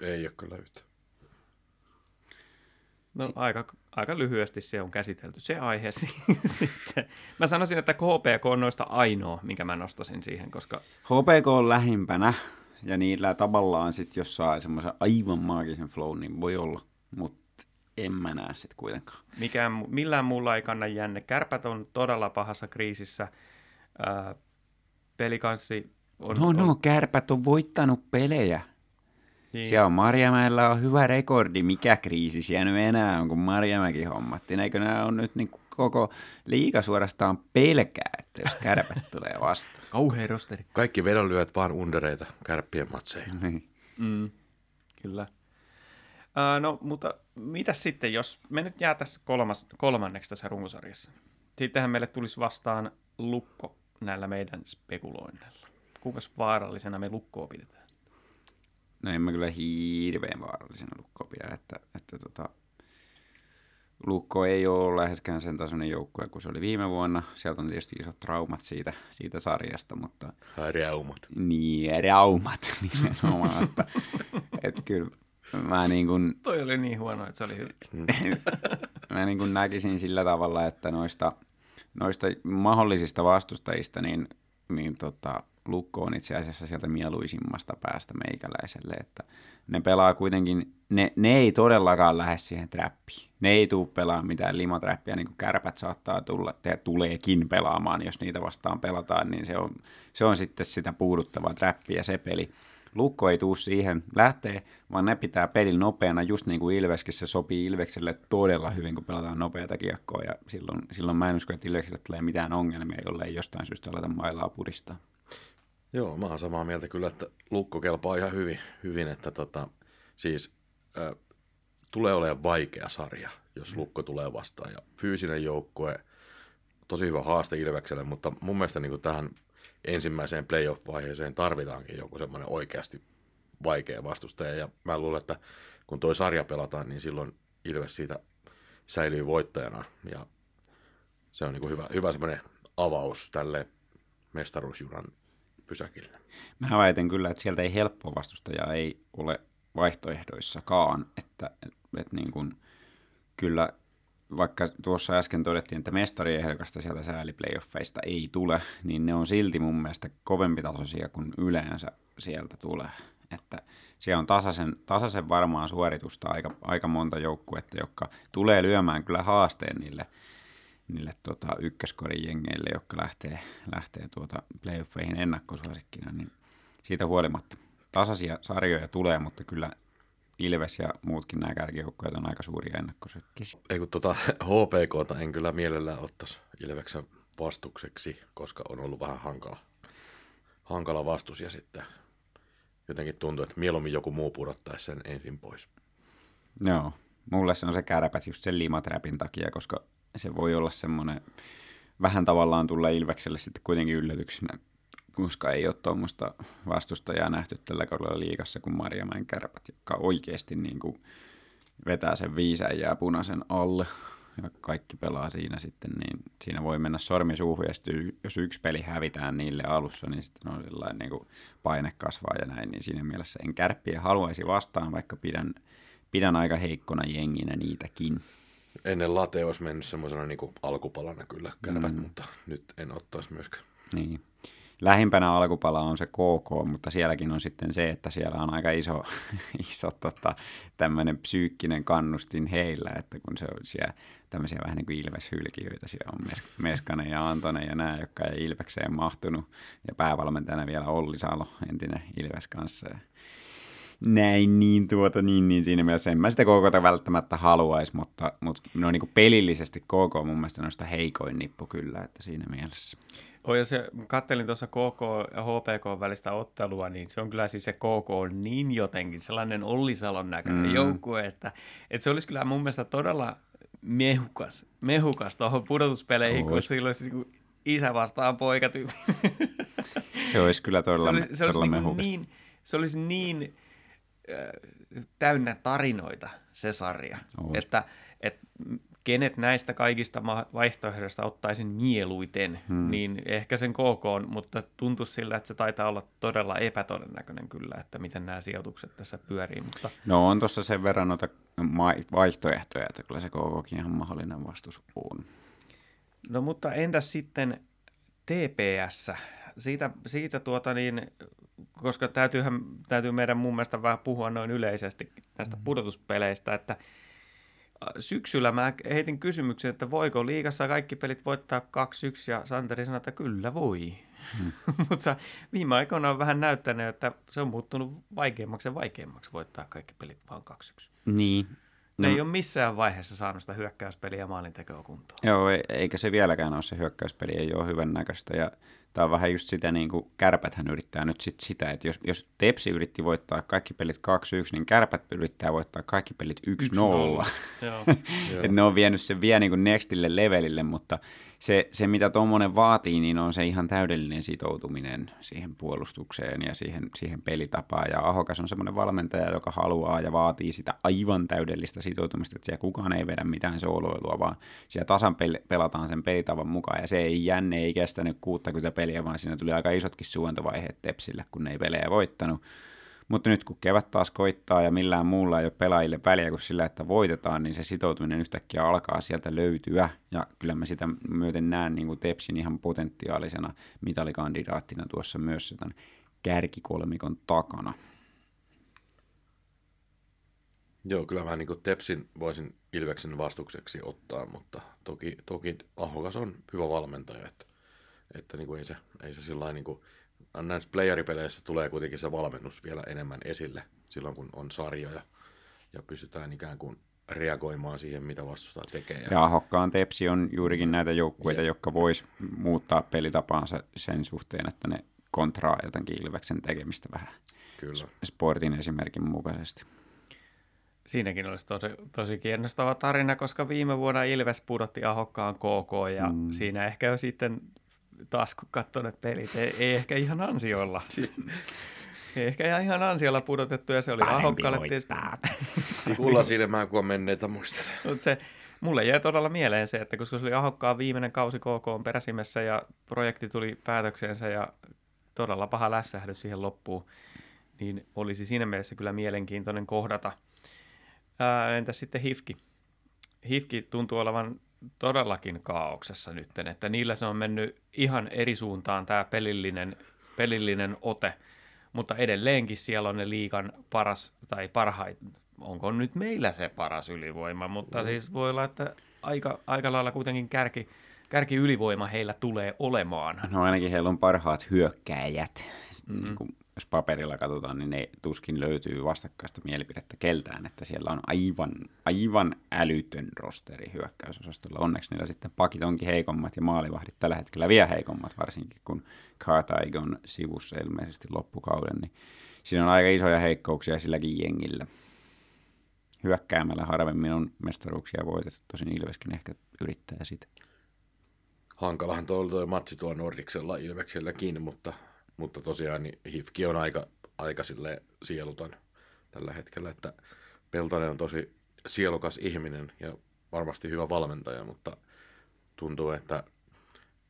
Ei ole kyllä yhtä. No aika, aika lyhyesti se on käsitelty se aihe sitten. Mä sanoisin, että HPK on noista ainoa, minkä mä nostasin siihen, koska HPK on lähimpänä, ja niillä tavallaan sitten, jos saa semmoisen aivan maagisen flow, niin voi olla, mutta en mä näe sitten kuitenkaan. mikään, millään muulla ei kanna jänne. Kärpät on todella pahassa kriisissä. Pelikanssi on... No, no, on kärpät on voittanut pelejä. niin, Siellä on Marjamäellä on hyvä rekordi. Mikä kriisi siellä nyt enää on, kun Marjamäki hommattiin. Eikö nämä on nyt niin koko liiga suorastaan pelkää, että jos kärpät tulee vastaan. Kauhea rosteri. Kaikki vedonlyöt vaan undereita kärppien matseihin. Niin. Mm, kyllä. Ää, no, mutta mitä sitten, jos me nyt jää tässä kolmas, kolmanneksi tässä runkosarjassa? Sittenhän meille tulisi vastaan lukko näillä meidän spekuloinneilla. Kuinka vaarallisena me lukkoa pidetään? No en mä kyllä hirveän vaarallisena lukkoa pidä, että, että tota, Lukko ei ole läheskään sen tasoinen joukkue kuin se oli viime vuonna. Sieltä on tietysti isot traumat siitä, siitä sarjasta, mutta Reumat. niin, raumat nimenomaan. että, että kyllä mä niin kuin, Toi oli niin huono, että se oli hyvä. mä niin kuin näkisin sillä tavalla, että noista, noista mahdollisista vastustajista, niin, niin tota, Lukko on itse asiassa sieltä mieluisimmasta päästä meikäläiselle, että ne pelaa kuitenkin, ne, ne ei todellakaan lähde siihen trappiin. Ne ei tule pelaamaan mitään limatrappia, niin kuin kärpät saattaa tulla, ja tuleekin pelaamaan, jos niitä vastaan pelataan, niin se on, se on sitten sitä puuduttavaa trappia se peli. Lukko ei tuu siihen lähtee, vaan ne pitää pelin nopeana, just niin kuin Ilveskin se sopii Ilvekselle todella hyvin, kun pelataan nopeata kiekkoa, ja silloin, silloin mä en usko, että Ilvekselle tulee mitään ongelmia, jollei jostain syystä aleta mailaa puristaa. Joo, mä oon samaa mieltä kyllä, että lukko kelpaa ihan hyvin, hyvin että tota, siis äh, tulee olemaan vaikea sarja, jos lukko tulee vastaan. Ja fyysinen joukkue, tosi hyvä haaste Ilvekselle, mutta mun mielestä niin kuin tähän ensimmäiseen playoff-vaiheeseen tarvitaankin joku semmoinen oikeasti vaikea vastustaja. Ja mä luulen, että kun toi sarja pelataan, niin silloin Ilves siitä säilyy voittajana. Ja se on niin hyvä, hyvä semmoinen avaus tälle mestaruusjunan pysäkille. Mä väitän kyllä, että sieltä ei helppoa vastustajaa ei ole vaihtoehdoissakaan, että et, et niin kuin, kyllä vaikka tuossa äsken todettiin, että mestariehdokasta sieltä sääliplayoffeista ei tule, niin ne on silti mun mielestä kovempi tasoisia kuin yleensä sieltä tulee. että siellä on tasaisen, tasaisen varmaa suoritusta aika, aika monta joukkuetta, jotka tulee lyömään kyllä haasteen niille, niille tota, ykköskorin jengeille, jotka lähtee, lähtee tuota playoffeihin ennakkosuosikkina, niin siitä huolimatta tasaisia sarjoja tulee, mutta kyllä Ilves ja muutkin nämä kärkijoukkueet on aika suuria ennakkosykkisiä. Ei kun tota HPKta en kyllä mielellään ottaisi Ilveksen vastukseksi, koska on ollut vähän hankala, hankala vastus ja sitten jotenkin tuntuu, että mieluummin joku muu pudottaisi sen ensin pois. Joo, mulle se on se kärpät just sen limaträpin takia, koska se voi olla semmoinen vähän tavallaan tulla Ilvekselle sitten kuitenkin yllätyksenä, koska ei ole tuommoista vastustajaa nähty tällä kaudella liikassa kuin Marjamäen kärpät, joka oikeasti niin kuin vetää sen viisän jää punaisen alle ja kaikki pelaa siinä sitten, niin siinä voi mennä sormi suuhun ja sitten jos yksi peli hävitään niille alussa, niin sitten on sellainen niin kuin paine kasvaa ja näin, niin siinä mielessä en kärppiä haluaisi vastaan, vaikka pidän, pidän aika heikkona jenginä niitäkin. Ennen late olisi mennyt semmoisena niin alkupalana kyllä kärpät, mm. mutta nyt en ottaisi myöskään. Niin lähimpänä alkupala on se KK, mutta sielläkin on sitten se, että siellä on aika iso, iso tota, tämmöinen psyykkinen kannustin heillä, että kun se on siellä tämmöisiä vähän niin kuin ilveshylkiöitä, siellä on Meskanen ja Antonen ja nämä, jotka ei Ilvekseen mahtunut, ja päävalmentajana vielä Olli Salo, entinen Ilves kanssa, ja näin, niin, tuota, niin, niin siinä mielessä en mä sitä KK välttämättä haluaisi, mutta, mutta no niin kuin pelillisesti KK on mun mielestä noista heikoin nippu kyllä, että siinä mielessä. Oh, jos kattelin tuossa KK ja HPK välistä ottelua, niin se on kyllä siis se KK on niin jotenkin sellainen Ollisalon näköinen mm. joukkue, että, että se olisi kyllä mun mielestä todella mehukas, mehukas tuohon pudotuspeleihin, kun sillä olisi niin isä vastaan poika tyyppi. Se olisi kyllä todella, se olisi, se olisi todella niin, niin, se olisi niin äh, täynnä tarinoita se sarja, Ois. että, että kenet näistä kaikista vaihtoehdoista ottaisin mieluiten, hmm. niin ehkä sen KK on, mutta tuntuu sillä, että se taitaa olla todella epätodennäköinen kyllä, että miten nämä sijoitukset tässä pyörii. Mutta... No on tuossa sen verran noita vaihtoehtoja, että kyllä se KKkin ihan mahdollinen vastus on. No mutta entäs sitten TPS? Siitä, siitä tuota niin, koska täytyyhän, täytyy meidän mun mielestä vähän puhua noin yleisesti näistä hmm. pudotuspeleistä, että – syksyllä mä heitin kysymyksen, että voiko liigassa kaikki pelit voittaa 2-1 ja Santeri sanoi, että kyllä voi. Hmm. Mutta viime aikoina on vähän näyttänyt, että se on muuttunut vaikeammaksi ja vaikeammaksi voittaa kaikki pelit vaan 2-1. Niin. Ne no, ei ole missään vaiheessa saanut sitä hyökkäyspeliä ja maalintekoa kuntoon. Joo, eikä se vieläkään ole se hyökkäyspeli, ei ole hyvän näköistä. Ja Tämä on vähän just sitä, niin kuin kärpäthän yrittää nyt sit sitä, että jos, jos Tepsi yritti voittaa kaikki pelit 2-1, niin kärpät yrittää voittaa kaikki pelit 1-0. että ne on vienyt sen vielä niin kuin nextille levelille, mutta se, se mitä tuommoinen vaatii, niin on se ihan täydellinen sitoutuminen siihen puolustukseen ja siihen, siihen pelitapaan. Ja Ahokas on semmoinen valmentaja, joka haluaa ja vaatii sitä aivan täydellistä sitoutumista, että siellä kukaan ei vedä mitään sooloilua, vaan siellä tasan pel- pelataan sen pelitavan mukaan. Ja se ei jänne, ei kestänyt 60 peliä, vaan siinä tuli aika isotkin suuntovaiheet Tepsille, kun ne ei pelejä voittanut. Mutta nyt kun kevät taas koittaa ja millään muulla ei ole pelaajille väliä kuin sillä, että voitetaan, niin se sitoutuminen yhtäkkiä alkaa sieltä löytyä. Ja kyllä mä sitä myöten näen niin kuin Tepsin ihan potentiaalisena mitalikandidaattina tuossa myös tämän kärkikolmikon takana. Joo, kyllä mä niin kuin Tepsin voisin Ilveksen vastukseksi ottaa, mutta toki, toki Ahokas on hyvä valmentaja, että, että niin kuin ei se, ei se sillä niin kuin näissä playeripeleissä tulee kuitenkin se valmennus vielä enemmän esille silloin, kun on sarjoja ja pystytään ikään kuin reagoimaan siihen, mitä vastustaja tekee. Ja Ahokkaan Tepsi on juurikin näitä joukkueita, ja. jotka vois muuttaa pelitapaansa sen suhteen, että ne kontraa jotenkin Ilveksen tekemistä vähän Kyllä. sportin esimerkin mukaisesti. Siinäkin olisi tosi, tosi kiinnostava tarina, koska viime vuonna Ilves pudotti Ahokkaan KK ja mm. siinä ehkä jo sitten taas kun katsoo ne pelit, ei, ei ehkä ihan ansiolla. ei ehkä ihan ansiolla pudotettu ja se oli Ahokkaalle tietysti. Kulla silmään, kun on menneitä muistelen. Mutta se, mulle jäi todella mieleen se, että koska se oli Ahokkaan viimeinen kausi KK on peräsimessä ja projekti tuli päätökseensä ja todella paha lässähdys siihen loppuun, niin olisi siinä mielessä kyllä mielenkiintoinen kohdata. Ää, entäs sitten Hifki? Hifki tuntuu olevan todellakin kaauksessa nyt, että niillä se on mennyt ihan eri suuntaan tämä pelillinen, pelillinen ote. mutta edelleenkin siellä on ne liikan paras tai parhaita, onko nyt meillä se paras ylivoima, mutta mm. siis voi olla, että aika, aika lailla kuitenkin kärki, kärki ylivoima heillä tulee olemaan. No ainakin heillä on parhaat hyökkääjät. Mm-hmm. Niin kuin jos paperilla katsotaan, niin ne tuskin löytyy vastakkaista mielipidettä keltään, että siellä on aivan, aivan älytön rosteri hyökkäysosastolla. Onneksi niillä sitten pakit onkin heikommat ja maalivahdit tällä hetkellä vielä heikommat, varsinkin kun Cartaig on sivussa ilmeisesti loppukauden, niin siinä on aika isoja heikkouksia silläkin jengillä. Hyökkäämällä harvemmin on mestaruuksia voitettu, tosin Ilveskin ehkä yrittää sitä. Hankalahan tuo matsi tuo Nordiksella Ilvekselläkin, mutta mutta tosiaan niin Hifki on aika, aika sieluton tällä hetkellä, että Peltonen on tosi sielukas ihminen ja varmasti hyvä valmentaja, mutta tuntuu, että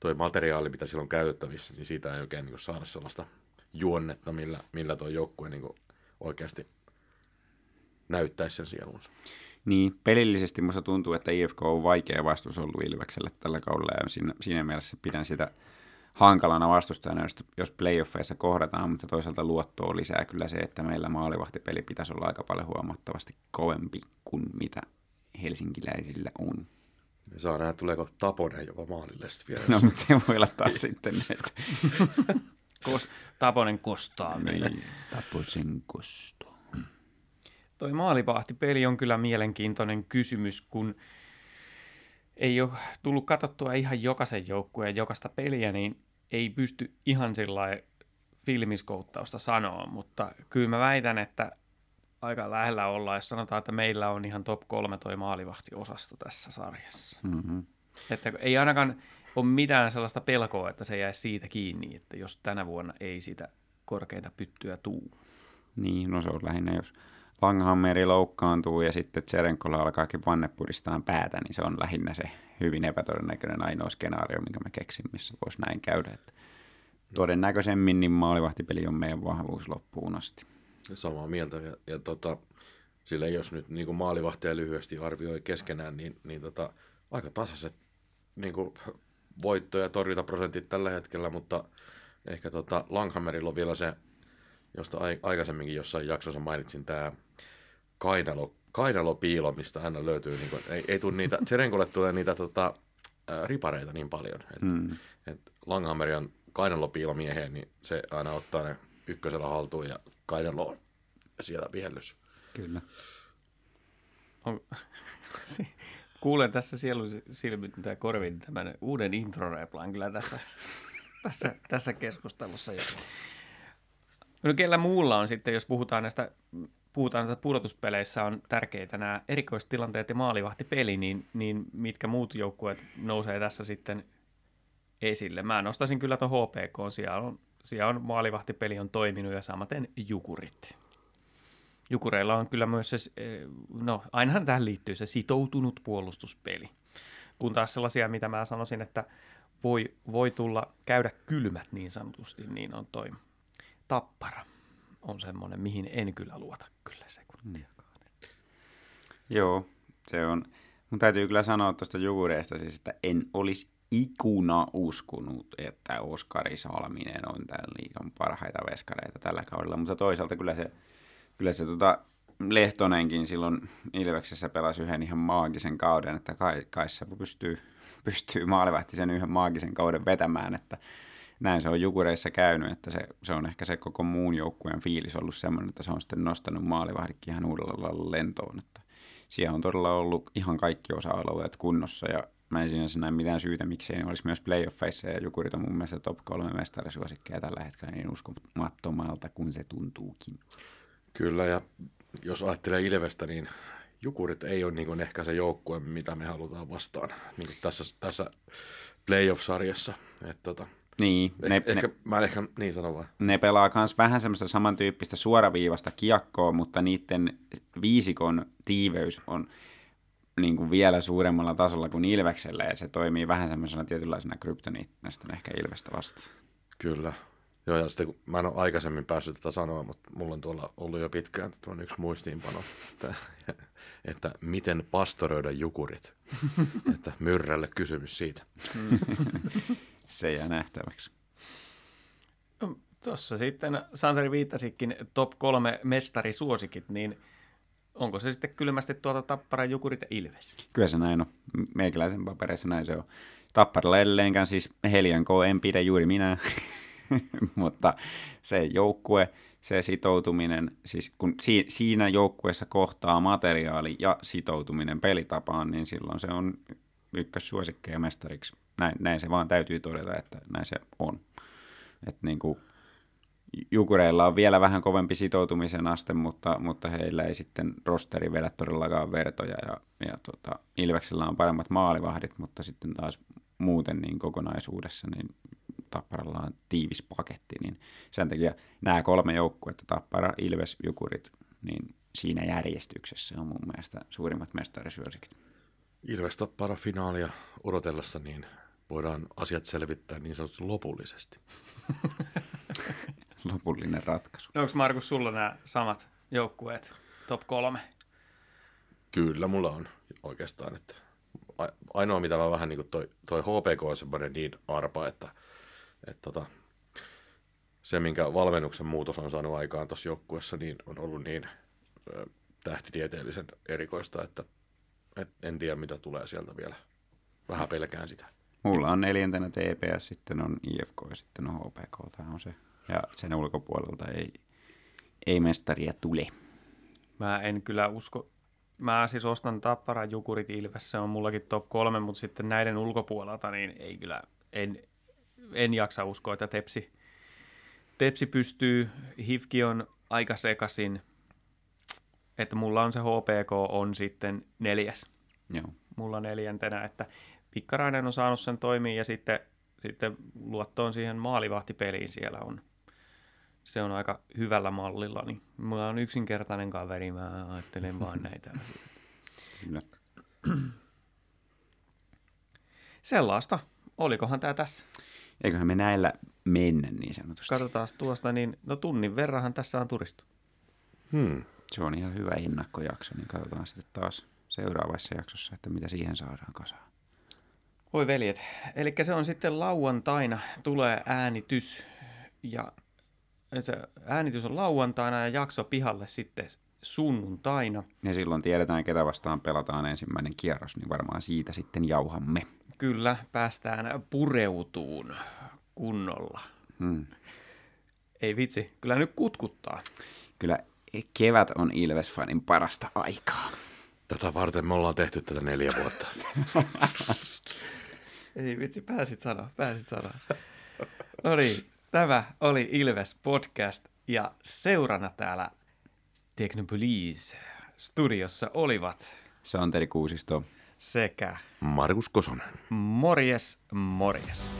tuo materiaali, mitä sillä on käytettävissä, niin siitä ei oikein niin saada sellaista juonnetta, millä, millä tuo joukkue niin oikeasti näyttäisi sen sielunsa. Niin, pelillisesti musta tuntuu, että IFK on vaikea vastus ollut Ilvekselle tällä kaudella ja siinä, siinä mielessä pidän sitä hankalana vastustajana, jos, jos playoffeissa kohdataan, mutta toisaalta luottoa lisää kyllä se, että meillä maalivahtipeli pitäisi olla aika paljon huomattavasti kovempi kuin mitä helsinkiläisillä on. Me saa nähdä, tuleeko Taponen jopa maalille sitten vielä. No, mutta se voi olla taas sitten, että... Kos, Taponen kostaa meille. Niin, Taposen kosto. Toi maalivahtipeli on kyllä mielenkiintoinen kysymys, kun ei ole tullut katsottua ihan jokaisen joukkueen jokaista peliä, niin ei pysty ihan sillä filmiskouttausta sanoa, mutta kyllä mä väitän, että aika lähellä ollaan, jos sanotaan, että meillä on ihan top kolme toi maalivahtiosasto tässä sarjassa. Mm-hmm. Että ei ainakaan ole mitään sellaista pelkoa, että se jäisi siitä kiinni, että jos tänä vuonna ei sitä korkeita pyttyä tuu. Niin, no se on lähinnä, jos Langhammeri loukkaantuu ja sitten Tserenkolla alkaakin vanne puristaan päätä, niin se on lähinnä se hyvin epätodennäköinen ainoa skenaario, minkä mä keksin, missä voisi näin käydä. Että todennäköisemmin niin maalivahtipeli on meidän vahvuus loppuun asti. Samaa mieltä. Ja, ja tota, sillä jos nyt niin kuin maalivahtia lyhyesti arvioi keskenään, niin, niin tota, aika tasaiset niin kuin voitto- ja torjuntaprosentit tällä hetkellä, mutta ehkä tota Langhammerilla on vielä se, josta aikaisemminkin jossain jaksossa mainitsin, tämä kainalo, kainalopiilo, mistä hän löytyy. Niin kuin, ei, ei tule niitä, Serenkolle tulee niitä tota, ää, ripareita niin paljon. Et, mm. et Langhammeri on kainalopiilomieheen, niin se aina ottaa ne ykkösellä haltuun ja kainalo on siellä viellys. Kyllä. On, kuulen tässä sielun silmin tai korvin tämän uuden intro kyllä tässä, tässä, tässä keskustelussa. No kellä muulla on sitten, jos puhutaan näistä puhutaan, että pudotuspeleissä on tärkeitä nämä erikoistilanteet ja maalivahtipeli, niin, niin mitkä muut joukkueet nousee tässä sitten esille? Mä nostaisin kyllä tuon HPK, siellä on, siellä on maalivahtipeli on toiminut ja samaten Jukurit. Jukureilla on kyllä myös se, no ainahan tähän liittyy se sitoutunut puolustuspeli. Kun taas sellaisia, mitä mä sanoisin, että voi, voi tulla käydä kylmät niin sanotusti, niin on toi tappara on semmoinen, mihin en kyllä luota kyllä sekuntiakaan. Mm. Joo, se on. Mun täytyy kyllä sanoa tuosta Jukureesta siis, että en olisi ikuna uskonut, että Oskari Salminen on tämän liikan parhaita veskareita tällä kaudella, mutta toisaalta kyllä se, kyllä se tota, Lehtonenkin silloin Ilveksessä pelasi yhden ihan maagisen kauden, että kai, kai se pystyy, pystyy maalivahti sen yhden maagisen kauden vetämään, että näin se on Jukureissa käynyt, että se, se on ehkä se koko muun joukkueen fiilis ollut semmoinen, että se on sitten nostanut maalivahdikki ihan uudella lailla lentoon. Että siellä on todella ollut ihan kaikki osa-alueet kunnossa ja mä en sinänsä näe mitään syytä, miksei olisi myös playoffeissa ja Jukurit on mun mielestä top kolme mestarisuosikkeja tällä hetkellä niin uskomattomalta kuin se tuntuukin. Kyllä ja jos ajattelee Ilvestä, niin Jukurit ei ole niin ehkä se joukkue, mitä me halutaan vastaan niin tässä, tässä playoff-sarjassa. Että tota, niin, ne, eh, ehkä, ne, mä ehkä niin sanon vaan. Ne pelaa myös vähän semmoista samantyyppistä suoraviivasta kiekkoa, mutta niiden viisikon tiiveys on niin kuin vielä suuremmalla tasolla kuin Ilveksellä, ja se toimii vähän semmoisena tietynlaisena kryptoniittina ehkä Ilvestä vastaan. Kyllä. Joo, ja sitten kun mä en ole aikaisemmin päässyt tätä sanoa, mutta mulla on tuolla ollut jo pitkään tuon yksi muistiinpano, että, että miten pastoroida jukurit. että myrrälle kysymys siitä. Se jää nähtäväksi. No, Tuossa sitten Santeri viittasikin top kolme mestarisuosikit, niin onko se sitten kylmästi tuota Tappara, Jukurit ja Ilves? Kyllä se näin on. Meikäläisen paperissa näin se on. Tapparalla edelleenkään siis Helian K en pidä juuri minä, mutta se joukkue, se sitoutuminen, siis kun si- siinä joukkueessa kohtaa materiaali ja sitoutuminen pelitapaan, niin silloin se on ykkössuosikkeja mestariksi. Näin, näin se vaan täytyy todeta, että näin se on. Et niin kuin, Jukureilla on vielä vähän kovempi sitoutumisen aste, mutta, mutta heillä ei sitten rosteri vedä todellakaan vertoja ja, ja tota, Ilveksellä on paremmat maalivahdit, mutta sitten taas muuten niin kokonaisuudessa niin Tapparalla on tiivis paketti, niin sen takia nämä kolme joukkuetta, Tappara, Ilves, Jukurit, niin siinä järjestyksessä on mun mielestä suurimmat mestarisuosikit. Ilves Tappara finaalia odotellessa, niin voidaan asiat selvittää niin sanotusti lopullisesti. Lopullinen ratkaisu. No onko Markus sulla nämä samat joukkueet, top kolme? Kyllä mulla on oikeastaan, että ainoa mitä mä vähän niin kuin toi, toi HPK on semmoinen niin arpa, että, että tota, se minkä valmennuksen muutos on saanut aikaan tuossa joukkueessa, niin on ollut niin ö, tähtitieteellisen erikoista, että et, en tiedä mitä tulee sieltä vielä. Vähän pelkään sitä. Mulla on neljäntenä TPS, sitten on IFK ja sitten on HPK. Tämä on se. Ja sen ulkopuolelta ei, ei mestaria tule. Mä en kyllä usko. Mä siis ostan Tappara, Jukurit, Ilves, se on mullakin top kolme, mutta sitten näiden ulkopuolelta niin ei kyllä, en, en jaksa uskoa, että Tepsi, Tepsi pystyy, Hifki on aika sekasin, että mulla on se HPK on sitten neljäs. Joo. Mulla neljäntenä, että Pikkarainen on saanut sen toimia ja sitten, sitten luottoon siihen maalivahtipeliin siellä on. Se on aika hyvällä mallilla, niin mulla on yksinkertainen kaveri, mä ajattelen vaan näitä. Kyllä. Sellaista. Olikohan tämä tässä? Eiköhän me näillä mennä niin sanotusti. Katsotaan tuosta, niin no tunnin verranhan tässä on turistu. Hmm. Se on ihan hyvä ennakkojakso, niin katsotaan sitten taas seuraavassa jaksossa, että mitä siihen saadaan kasaan. Oi veljet, eli se on sitten lauantaina, tulee äänitys ja se äänitys on lauantaina ja jakso pihalle sitten sunnuntaina. Ja silloin tiedetään, ketä vastaan pelataan ensimmäinen kierros, niin varmaan siitä sitten jauhamme. Kyllä, päästään pureutuun kunnolla. Hmm. Ei vitsi, kyllä nyt kutkuttaa. Kyllä kevät on Ilves-fanin parasta aikaa. Tätä varten me ollaan tehty tätä neljä vuotta. Ei vitsi, pääsit sanoa, pääsit sanoa. No niin, tämä oli Ilves Podcast ja seurana täällä Teknopolis studiossa olivat Santeri Kuusisto. sekä Markus Kosonen. morjes, morjes.